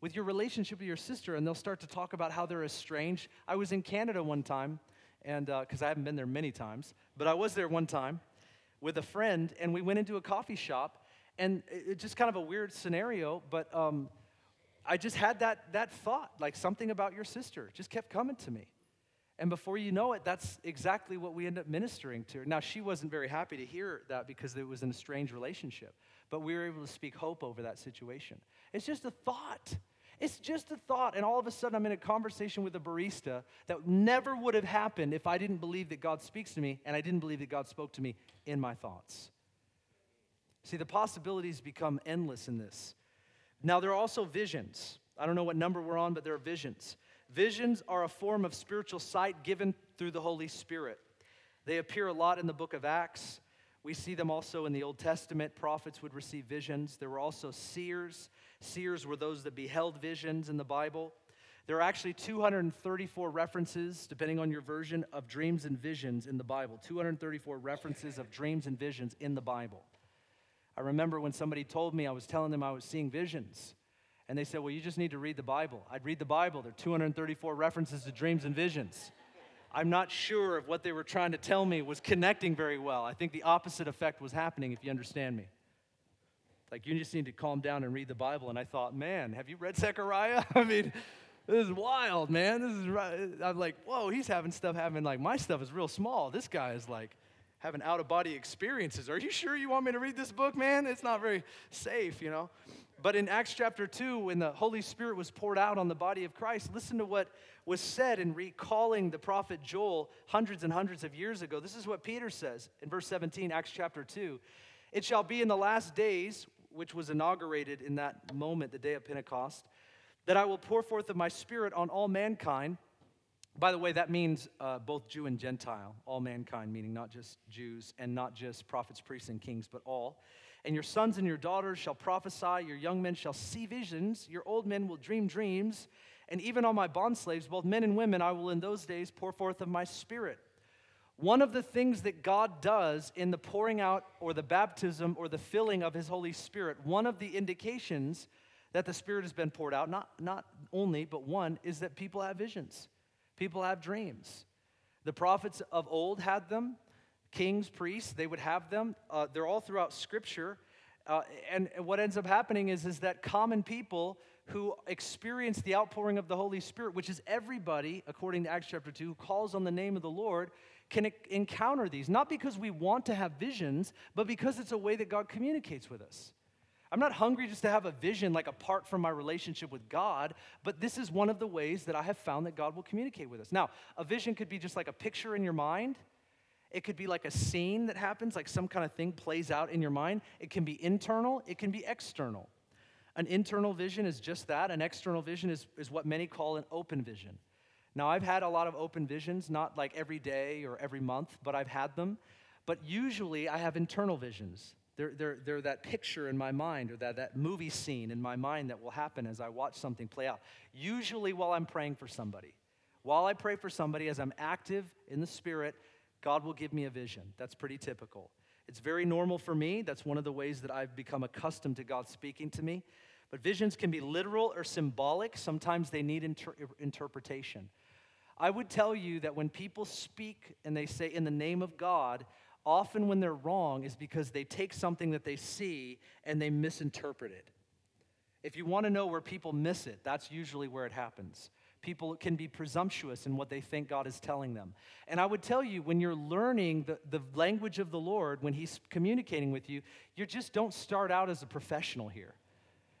with your relationship with your sister. And they'll start to talk about how they're estranged. I was in Canada one time, and because uh, I haven't been there many times, but I was there one time with a friend, and we went into a coffee shop. And it's just kind of a weird scenario, but um, I just had that, that thought, like something about your sister just kept coming to me. And before you know it, that's exactly what we end up ministering to. Now, she wasn't very happy to hear that because it was an estranged relationship, but we were able to speak hope over that situation. It's just a thought. It's just a thought. And all of a sudden, I'm in a conversation with a barista that never would have happened if I didn't believe that God speaks to me and I didn't believe that God spoke to me in my thoughts. See, the possibilities become endless in this. Now, there are also visions. I don't know what number we're on, but there are visions. Visions are a form of spiritual sight given through the Holy Spirit. They appear a lot in the book of Acts. We see them also in the Old Testament. Prophets would receive visions. There were also seers. Seers were those that beheld visions in the Bible. There are actually 234 references, depending on your version, of dreams and visions in the Bible. 234 references of dreams and visions in the Bible. I remember when somebody told me, I was telling them I was seeing visions. And they said, Well, you just need to read the Bible. I'd read the Bible. There are 234 references to dreams and visions. I'm not sure if what they were trying to tell me was connecting very well. I think the opposite effect was happening, if you understand me. Like, you just need to calm down and read the Bible. And I thought, man, have you read Zechariah? I mean, this is wild, man. This is right. I'm like, whoa, he's having stuff happen. Like, my stuff is real small. This guy is like having out of body experiences. Are you sure you want me to read this book, man? It's not very safe, you know? But in Acts chapter 2, when the Holy Spirit was poured out on the body of Christ, listen to what was said in recalling the prophet Joel hundreds and hundreds of years ago. This is what Peter says in verse 17, Acts chapter 2. It shall be in the last days, which was inaugurated in that moment, the day of Pentecost, that I will pour forth of my spirit on all mankind. By the way, that means uh, both Jew and Gentile, all mankind, meaning not just Jews and not just prophets, priests, and kings, but all. And your sons and your daughters shall prophesy, your young men shall see visions, your old men will dream dreams, and even on my bondslaves, both men and women, I will in those days pour forth of my spirit. One of the things that God does in the pouring out or the baptism or the filling of his Holy Spirit, one of the indications that the Spirit has been poured out, not, not only, but one, is that people have visions, people have dreams. The prophets of old had them, kings, priests, they would have them. Uh, they're all throughout Scripture. Uh, and what ends up happening is, is that common people who experience the outpouring of the Holy Spirit, which is everybody, according to Acts chapter 2, who calls on the name of the Lord, can encounter these. Not because we want to have visions, but because it's a way that God communicates with us. I'm not hungry just to have a vision like apart from my relationship with God, but this is one of the ways that I have found that God will communicate with us. Now, a vision could be just like a picture in your mind. It could be like a scene that happens, like some kind of thing plays out in your mind. It can be internal, it can be external. An internal vision is just that. An external vision is, is what many call an open vision. Now, I've had a lot of open visions, not like every day or every month, but I've had them. But usually I have internal visions. They're, they're, they're that picture in my mind or that, that movie scene in my mind that will happen as I watch something play out. Usually while I'm praying for somebody. While I pray for somebody, as I'm active in the Spirit, God will give me a vision. That's pretty typical. It's very normal for me. That's one of the ways that I've become accustomed to God speaking to me. But visions can be literal or symbolic. Sometimes they need inter- interpretation. I would tell you that when people speak and they say in the name of God, often when they're wrong is because they take something that they see and they misinterpret it. If you want to know where people miss it, that's usually where it happens. People can be presumptuous in what they think God is telling them. And I would tell you, when you're learning the, the language of the Lord, when He's communicating with you, you just don't start out as a professional here.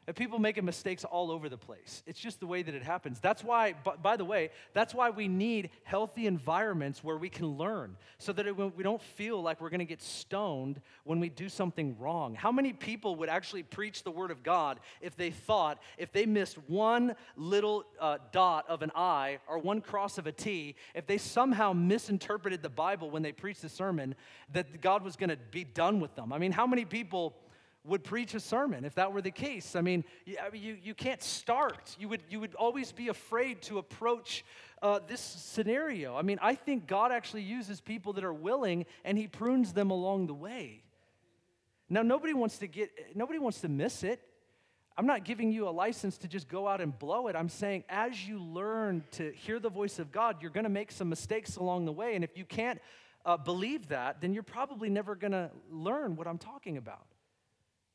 And people making mistakes all over the place. It's just the way that it happens. That's why, by the way, that's why we need healthy environments where we can learn so that it, we don't feel like we're going to get stoned when we do something wrong. How many people would actually preach the Word of God if they thought, if they missed one little uh, dot of an I or one cross of a T, if they somehow misinterpreted the Bible when they preached the sermon, that God was going to be done with them? I mean, how many people would preach a sermon if that were the case. I mean, you, you can't start. You would, you would always be afraid to approach uh, this scenario. I mean, I think God actually uses people that are willing and He prunes them along the way. Now, nobody wants to get, nobody wants to miss it. I'm not giving you a license to just go out and blow it. I'm saying as you learn to hear the voice of God, you're going to make some mistakes along the way. And if you can't uh, believe that, then you're probably never going to learn what I'm talking about.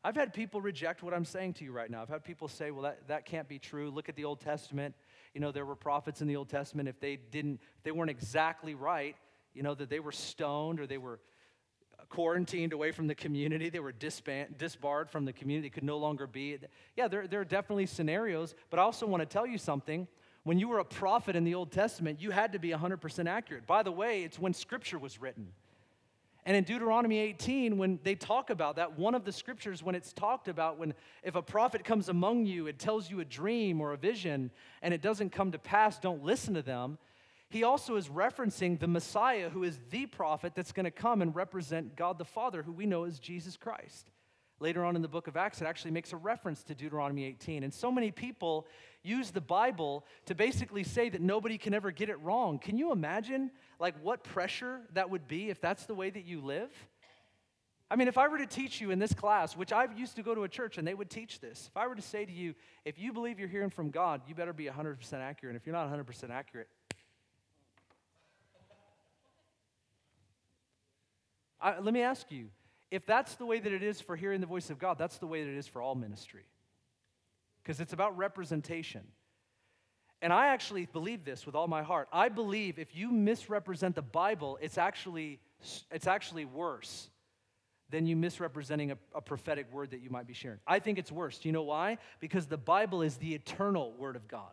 I've had people reject what I'm saying to you right now. I've had people say, well, that, that can't be true. Look at the Old Testament. You know, there were prophets in the Old Testament. If they didn't, if they weren't exactly right, you know, that they were stoned or they were quarantined away from the community, they were disband, disbarred from the community, they could no longer be. Yeah, there, there are definitely scenarios, but I also want to tell you something. When you were a prophet in the Old Testament, you had to be 100% accurate. By the way, it's when Scripture was written. And in Deuteronomy 18, when they talk about that, one of the scriptures, when it's talked about, when if a prophet comes among you, it tells you a dream or a vision, and it doesn't come to pass, don't listen to them. He also is referencing the Messiah, who is the prophet that's going to come and represent God the Father, who we know as Jesus Christ. Later on in the book of Acts, it actually makes a reference to Deuteronomy 18. And so many people use the Bible to basically say that nobody can ever get it wrong. Can you imagine like what pressure that would be if that's the way that you live? I mean, if I were to teach you in this class, which I used to go to a church and they would teach this, if I were to say to you, if you believe you're hearing from God, you better be 100% accurate. And if you're not 100% accurate, I, let me ask you if that's the way that it is for hearing the voice of God, that's the way that it is for all ministry because it's about representation. And I actually believe this with all my heart. I believe if you misrepresent the Bible, it's actually, it's actually worse than you misrepresenting a, a, prophetic word that you might be sharing. I think it's worse. Do you know why? Because the Bible is the eternal word of God.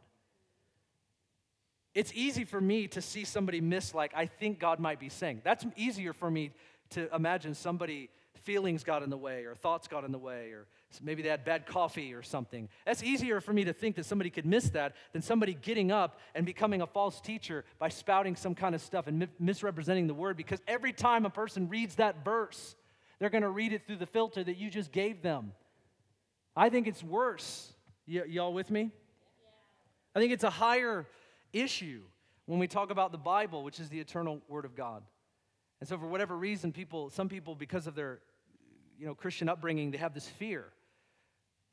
It's easy for me to see somebody miss, like, I think God might be saying. That's easier for me to imagine somebody feelings got in the way or thoughts got in the way or maybe they had bad coffee or something. That's easier for me to think that somebody could miss that than somebody getting up and becoming a false teacher by spouting some kind of stuff and mi- misrepresenting the word because every time a person reads that verse, they're going to read it through the filter that you just gave them. I think it's worse. Y- y'all with me? I think it's a higher issue when we talk about the Bible, which is the eternal word of God. And so, for whatever reason, people, some people, because of their you know, Christian upbringing, they have this fear.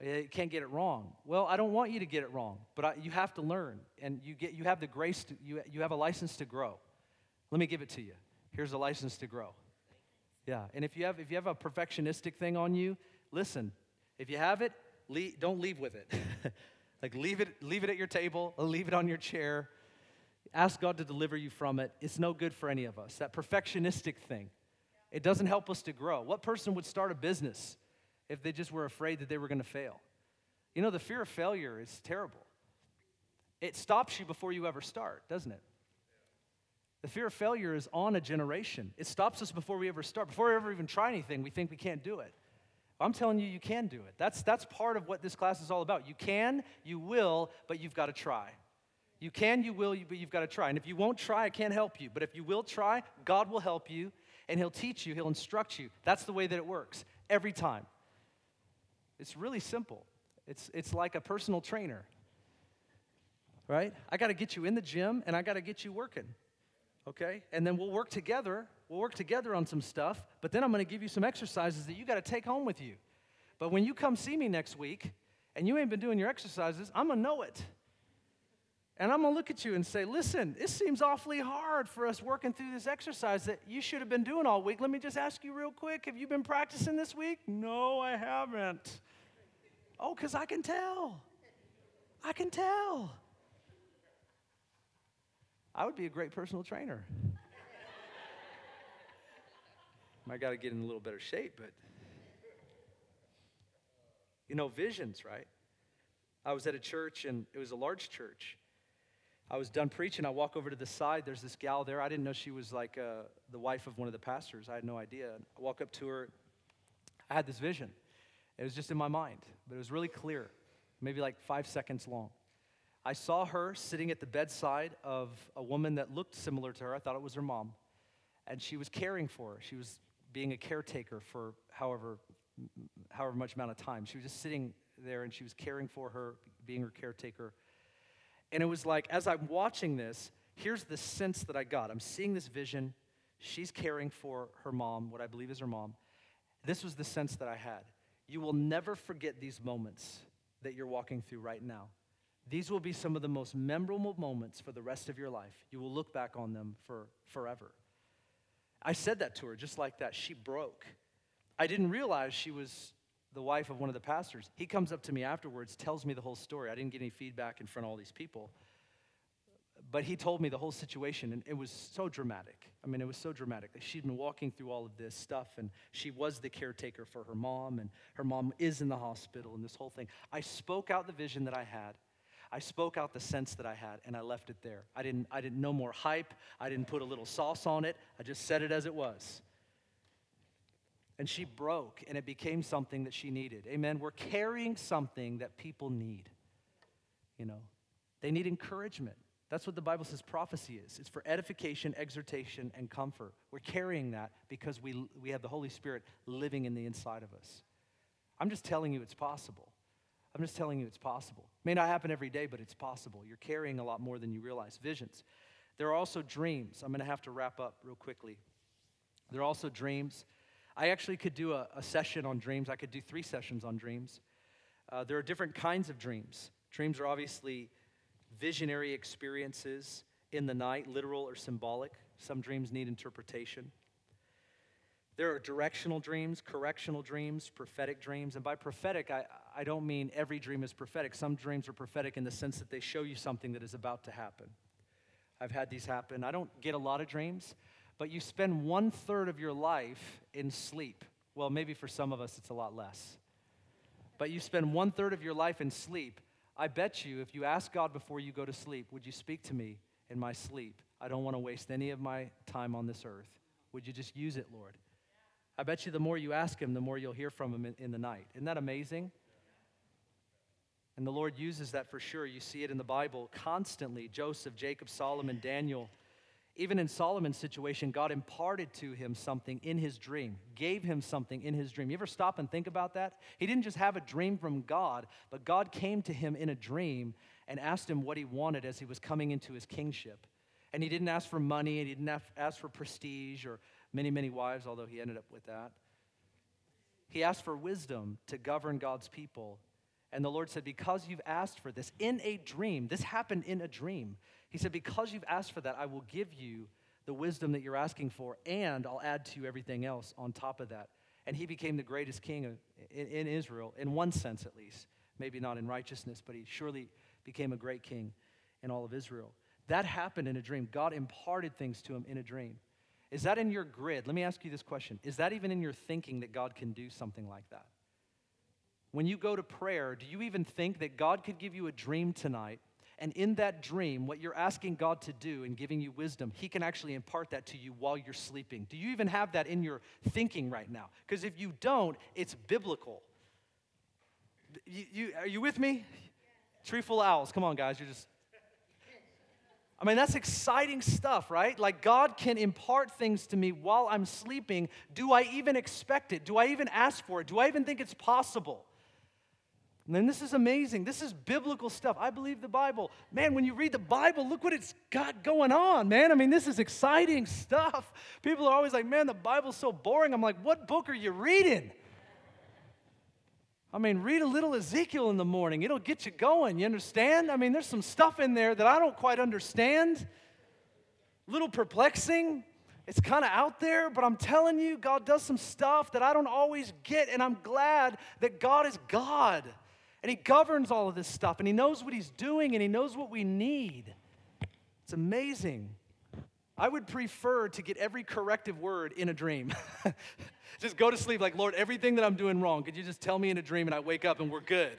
Eh, you can't get it wrong. Well, I don't want you to get it wrong, but I, you have to learn, and you, get, you have the grace, to, you, you have a license to grow. Let me give it to you. Here's a license to grow. Yeah, and if you have, if you have a perfectionistic thing on you, listen, if you have it, leave, don't leave with it. like leave it, leave it at your table, leave it on your chair. Ask God to deliver you from it. It's no good for any of us. That perfectionistic thing. It doesn't help us to grow. What person would start a business if they just were afraid that they were going to fail. You know, the fear of failure is terrible. It stops you before you ever start, doesn't it? The fear of failure is on a generation. It stops us before we ever start. Before we ever even try anything, we think we can't do it. I'm telling you, you can do it. That's, that's part of what this class is all about. You can, you will, but you've got to try. You can, you will, but you've got to try. And if you won't try, I can't help you. But if you will try, God will help you and He'll teach you, He'll instruct you. That's the way that it works every time. It's really simple. It's, it's like a personal trainer, right? I got to get you in the gym and I got to get you working, okay? And then we'll work together. We'll work together on some stuff, but then I'm going to give you some exercises that you got to take home with you. But when you come see me next week and you ain't been doing your exercises, I'm going to know it. And I'm gonna look at you and say, listen, this seems awfully hard for us working through this exercise that you should have been doing all week. Let me just ask you real quick have you been practicing this week? No, I haven't. Oh, because I can tell. I can tell. I would be a great personal trainer. I got to get in a little better shape, but you know, visions, right? I was at a church and it was a large church I was done preaching. I walk over to the side. There's this gal there. I didn't know she was like uh, the wife of one of the pastors. I had no idea. I walk up to her. I had this vision. It was just in my mind, but it was really clear, maybe like five seconds long. I saw her sitting at the bedside of a woman that looked similar to her. I thought it was her mom. And she was caring for her. She was being a caretaker for however, however much amount of time. She was just sitting there and she was caring for her, being her caretaker and it was like, as I'm watching this, here's the sense that I got. I'm seeing this vision. She's caring for her mom, what I believe is her mom. This was the sense that I had. You will never forget these moments that you're walking through right now. These will be some of the most memorable moments for the rest of your life. You will look back on them for forever. I said that to her just like that. She broke. I didn't realize she was the wife of one of the pastors. He comes up to me afterwards, tells me the whole story. I didn't get any feedback in front of all these people. But he told me the whole situation, and it was so dramatic. I mean, it was so dramatic. She'd been walking through all of this stuff, and she was the caretaker for her mom, and her mom is in the hospital, and this whole thing. I spoke out the vision that I had. I spoke out the sense that I had, and I left it there. I didn't, I didn't no more hype. I didn't put a little sauce on it. I just said it as it was. And she broke, and it became something that she needed. Amen. We're carrying something that people need. You know, they need encouragement. That's what the Bible says prophecy is. It's for edification, exhortation, and comfort. We're carrying that because we, we have the Holy Spirit living in the inside of us. I'm just telling you it's possible. I'm just telling you it's possible. It may not happen every day, but it's possible. You're carrying a lot more than you realize. Visions. There are also dreams. I'm going to have to wrap up real quickly. There are also dreams. I actually could do a, a session on dreams. I could do three sessions on dreams. Uh, there are different kinds of dreams. Dreams are obviously visionary experiences in the night, literal or symbolic. Some dreams need interpretation. There are directional dreams, correctional dreams, prophetic dreams. And by prophetic, I, I don't mean every dream is prophetic. Some dreams are prophetic in the sense that they show you something that is about to happen. I've had these happen. I don't get a lot of dreams, but you spend one third of your life in sleep. Well, maybe for some of us it's a lot less. But you spend one third of your life in sleep. I bet you, if you ask God before you go to sleep, would you speak to me in my sleep? I don't want to waste any of my time on this earth. Would you just use it, Lord? I bet you the more you ask Him, the more you'll hear from Him in, in the night. Isn't that amazing? And the Lord uses that for sure. You see it in the Bible constantly Joseph, Jacob, Solomon, Daniel. Even in Solomon's situation, God imparted to him something in his dream, gave him something in his dream. You ever stop and think about that? He didn't just have a dream from God, but God came to him in a dream and asked him what he wanted as he was coming into his kingship. And he didn't ask for money, and he didn't ask for prestige or many, many wives, although he ended up with that. He asked for wisdom to govern God's people. And the Lord said, Because you've asked for this in a dream, this happened in a dream. He said, Because you've asked for that, I will give you the wisdom that you're asking for, and I'll add to you everything else on top of that. And he became the greatest king in, Israel, in one sense at least. Maybe not in righteousness, but he surely became a great king in all of Israel. That happened in a dream. God imparted things to him in a dream. Is that in your grid? Let me ask you this question Is that even in your thinking that God can do something like that? when you go to prayer, do you even think that God could give you a dream tonight? And in that dream, what you're asking God to do and giving you wisdom, He can actually impart that to you while you're sleeping. Do you even have that in your thinking right now? Because if you don't, it's biblical. You, you, are you with me? Tree full of owls. Come on, guys. You're just. I mean, that's exciting stuff, right? Like, God can impart things to me while I'm sleeping. Do I even expect it? Do I even ask for it? Do I even think it's possible? And then this is amazing. This is biblical stuff. I believe the Bible. Man, when you read the Bible, look what it's got going on, man. I mean, this is exciting stuff. People are always like, man, the Bible's so boring. I'm like, what book are you reading? I mean, read a little Ezekiel in the morning. It'll get you going. You understand? I mean, there's some stuff in there that I don't quite understand. A little perplexing. It's kind of out there, but I'm telling you, God does some stuff that I don't always get, and I'm glad that God is God. And He governs all of this stuff, and He knows what He's doing, and He knows what we need. It's amazing. I would prefer to get every corrective word in a dream. just go to sleep like, Lord, everything that I'm doing wrong, could you just tell me in a dream and I wake up and we're good?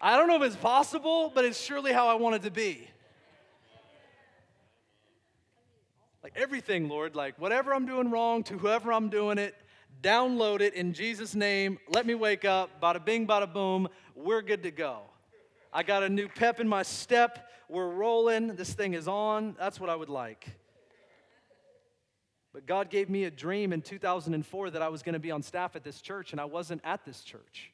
I don't know if it's possible, but it's surely how I want it to be. Like everything, Lord, like whatever I'm doing wrong to whoever I'm doing it, download it in Jesus' name. Let me wake up. Bada bing, bada boom. We're good to go. I got a new pep in my step. We're rolling. This thing is on. That's what I would like. But God gave me a dream in 2004 that I was going to be on staff at this church, and I wasn't at this church.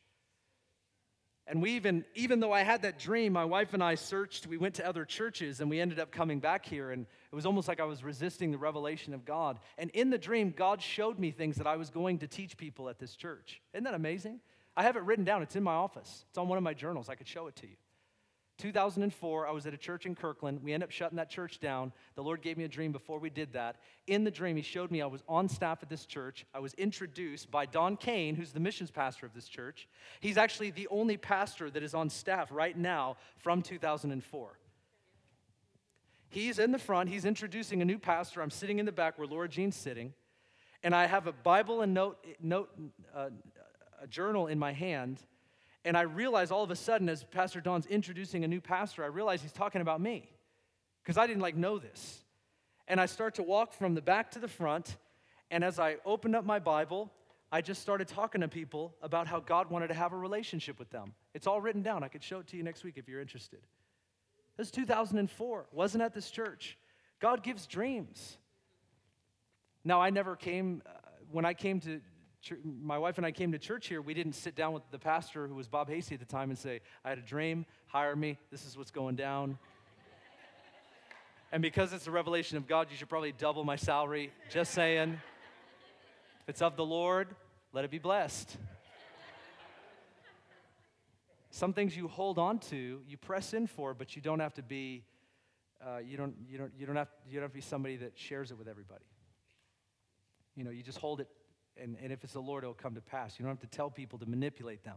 And we even, even though I had that dream, my wife and I searched, we went to other churches, and we ended up coming back here. And it was almost like I was resisting the revelation of God. And in the dream, God showed me things that I was going to teach people at this church. Isn't that amazing? I have it written down, it's in my office, it's on one of my journals. I could show it to you. 2004, I was at a church in Kirkland. We ended up shutting that church down. The Lord gave me a dream before we did that. In the dream, He showed me I was on staff at this church. I was introduced by Don Kane, who's the missions pastor of this church. He's actually the only pastor that is on staff right now from 2004. He's in the front, he's introducing a new pastor. I'm sitting in the back where Laura Jean's sitting, and I have a Bible and note, note uh, a journal in my hand and I realize all of a sudden, as Pastor Don's introducing a new pastor, I realize he's talking about me because I didn't like know this. And I start to walk from the back to the front. And as I opened up my Bible, I just started talking to people about how God wanted to have a relationship with them. It's all written down. I could show it to you next week if you're interested. This is 2004. Wasn't at this church. God gives dreams. Now, I never came, uh, when I came to my wife and I came to church here, we didn't sit down with the pastor, who was Bob Hasty at the time, and say, I had a dream, hire me, this is what's going down. and because it's a revelation of God, you should probably double my salary. Just saying. If it's of the Lord, let it be blessed. Some things you hold on to, you press in for, but you don't have to be, uh, you, don't, you, don't, you, don't have, you don't have to be somebody that shares it with everybody. You know, you just hold it and, and if it's the Lord, it'll come to pass. You don't have to tell people to manipulate them.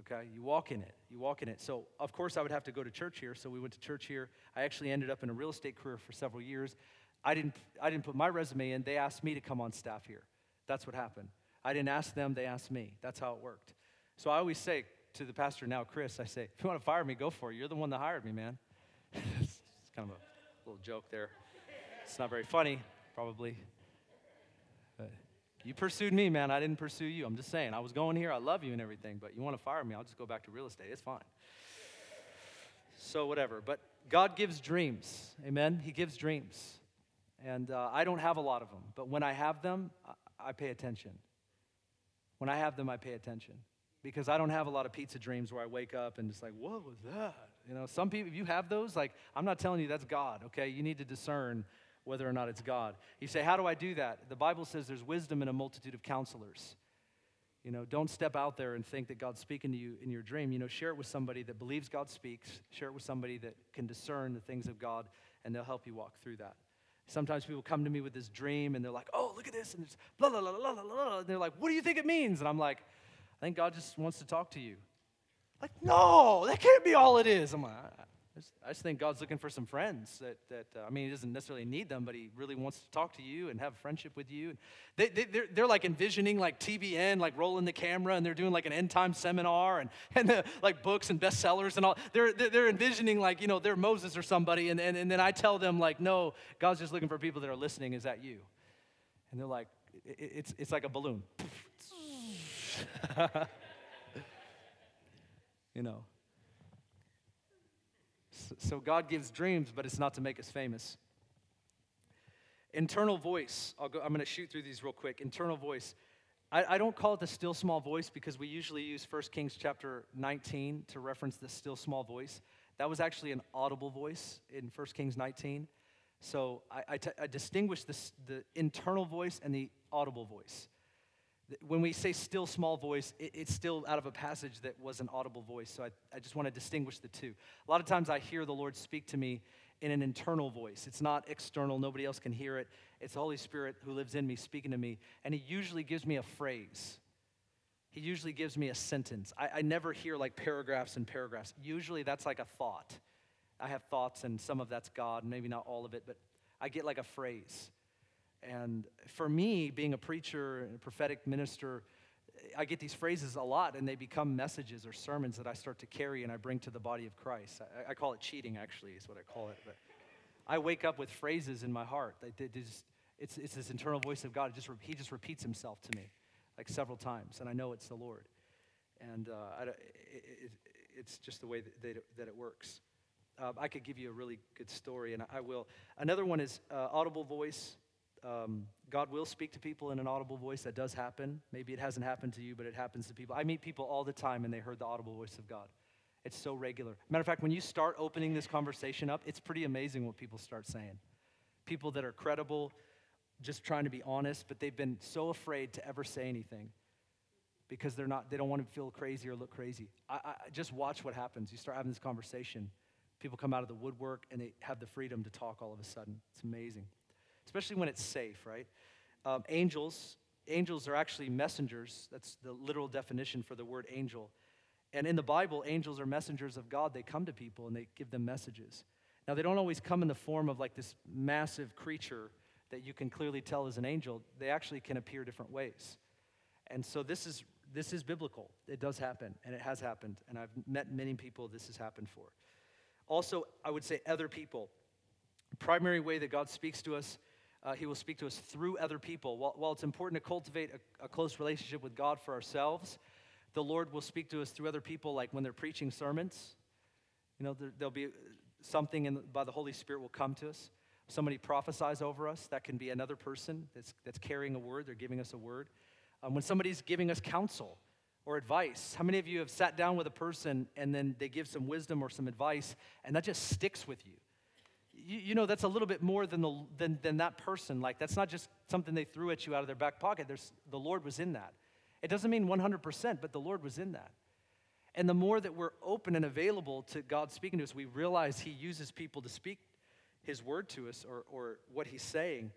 Okay? You walk in it. You walk in it. So, of course, I would have to go to church here. So, we went to church here. I actually ended up in a real estate career for several years. I didn't, I didn't put my resume in. They asked me to come on staff here. That's what happened. I didn't ask them, they asked me. That's how it worked. So, I always say to the pastor now, Chris, I say, if you want to fire me, go for it. You're the one that hired me, man. it's kind of a little joke there. It's not very funny, probably. You pursued me, man. I didn't pursue you. I'm just saying. I was going here. I love you and everything, but you want to fire me, I'll just go back to real estate. It's fine. So, whatever. But God gives dreams. Amen? He gives dreams. And uh, I don't have a lot of them, but when I have them, I, I pay attention. When I have them, I pay attention. Because I don't have a lot of pizza dreams where I wake up and just like, what was that? You know, some people, if you have those, like, I'm not telling you that's God, okay? You need to discern whether or not it's God. You say, How do I do that? The Bible says there's wisdom in a multitude of counselors. You know, don't step out there and think that God's speaking to you in your dream. You know, share it with somebody that believes God speaks, share it with somebody that can discern the things of God, and they'll help you walk through that. Sometimes people come to me with this dream and they're like, oh, look at this, and it's blah, blah, blah, blah, blah, blah. And they're like, what do you think it means? And I'm like, I think God just wants to talk to you. Like, no, that can't be all it is. I'm like, I just, I just think God's looking for some friends that, that uh, I mean, He doesn't necessarily need them, but He really wants to talk to you and have a friendship with you. They, they, they're, they're like envisioning like TBN, like rolling the camera, and they're doing like an end time seminar and, and the, like books and bestsellers and all. They're, they're, they're envisioning like, you know, they're Moses or somebody. And, and, and then I tell them, like, no, God's just looking for people that are listening. Is that you? And they're like, it, it's, it's like a balloon. you know. So God gives dreams, but it's not to make us famous. Internal voice. I'll go, I'm going to shoot through these real quick. Internal voice. I, I, don't call it the still small voice because we usually use 1 Kings chapter 19 to reference the still small voice. That was actually an audible voice in 1 Kings 19. So I, I, t- I distinguish this, the internal voice and the audible voice when we say still small voice, it, it's still out of a passage that was an audible voice. So I, I just want to distinguish the two. A lot of times I hear the Lord speak to me in an internal voice. It's not external, nobody else can hear it. It's the Holy Spirit who lives in me speaking to me. And He usually gives me a phrase. He usually gives me a sentence. I, I never hear like paragraphs and paragraphs. Usually that's like a thought. I have thoughts, and some of that's God, maybe not all of it, but I get like a phrase. And for me, being a preacher and a prophetic minister, I get these phrases a lot, and they become messages or sermons that I start to carry and I bring to the body of Christ. I, I call it cheating, actually, is what I call it. But I wake up with phrases in my heart. Just, it's, it's this internal voice of God. It just, he just repeats himself to me like several times, and I know it's the Lord. And uh, I, it, it, it's just the way that, it, that it works. Uh, I could give you a really good story, and I will. Another one is uh, audible voice. Um, God will speak to people in an audible voice. That does happen. Maybe it hasn't happened to you, but it happens to people. I meet people all the time and they heard the audible voice of God. It's so regular. Matter of fact, when you start opening this conversation up, it's pretty amazing what people start saying. People that are credible, just trying to be honest, but they've been so afraid to ever say anything because they're not, they don't want to feel crazy or look crazy. I, I, just watch what happens. You start having this conversation. People come out of the woodwork and they have the freedom to talk all of a sudden. It's amazing especially when it's safe, right? Um, angels, angels are actually messengers. That's the literal definition for the word angel. And in the Bible, angels are messengers of God. They come to people and they give them messages. Now, they don't always come in the form of like this massive creature that you can clearly tell is an angel. They actually can appear different ways. And so this is this is biblical. It does happen, and it has happened. And I've met many people this has happened for. Also, I would say other people. primary way that God speaks to us uh, he will speak to us through other people. While, while it's important to cultivate a, a, close relationship with God for ourselves, the Lord will speak to us through other people, like when they're preaching sermons. You know, there, will be something in, by the Holy Spirit will come to us. Somebody prophesies over us. That can be another person that's, that's carrying a word. They're giving us a word. Um, when somebody's giving us counsel or advice, how many of you have sat down with a person and then they give some wisdom or some advice and that just sticks with you? You, you, know, that's a little bit more than, the, than, than that person. Like, that's not just something they threw at you out of their back pocket. There's, the Lord was in that. It doesn't mean 100%, but the Lord was in that. And the more that we're open and available to God speaking to us, we realize He uses people to speak His word to us or, or what He's saying.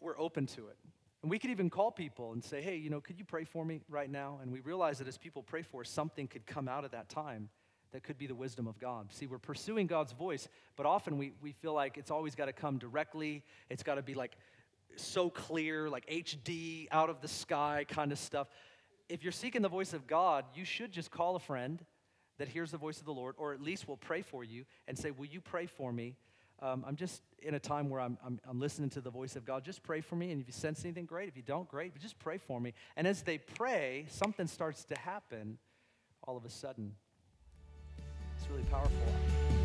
We're open to it. And we could even call people and say, hey, you know, could you pray for me right now? And we realize that as people pray for us, something could come out of that time that could be the wisdom of God. See, we're pursuing God's voice, but often we, we feel like it's always got to come directly. It's got to be like so clear, like HD, out of the sky kind of stuff. If you're seeking the voice of God, you should just call a friend that hears the voice of the Lord, or at least will pray for you and say, Will you pray for me? Um, I'm just in a time where I'm, I'm, I'm, listening to the voice of God. Just pray for me. And if you sense anything, great. If you don't, great. But just pray for me. And as they pray, something starts to happen all of a sudden really powerful.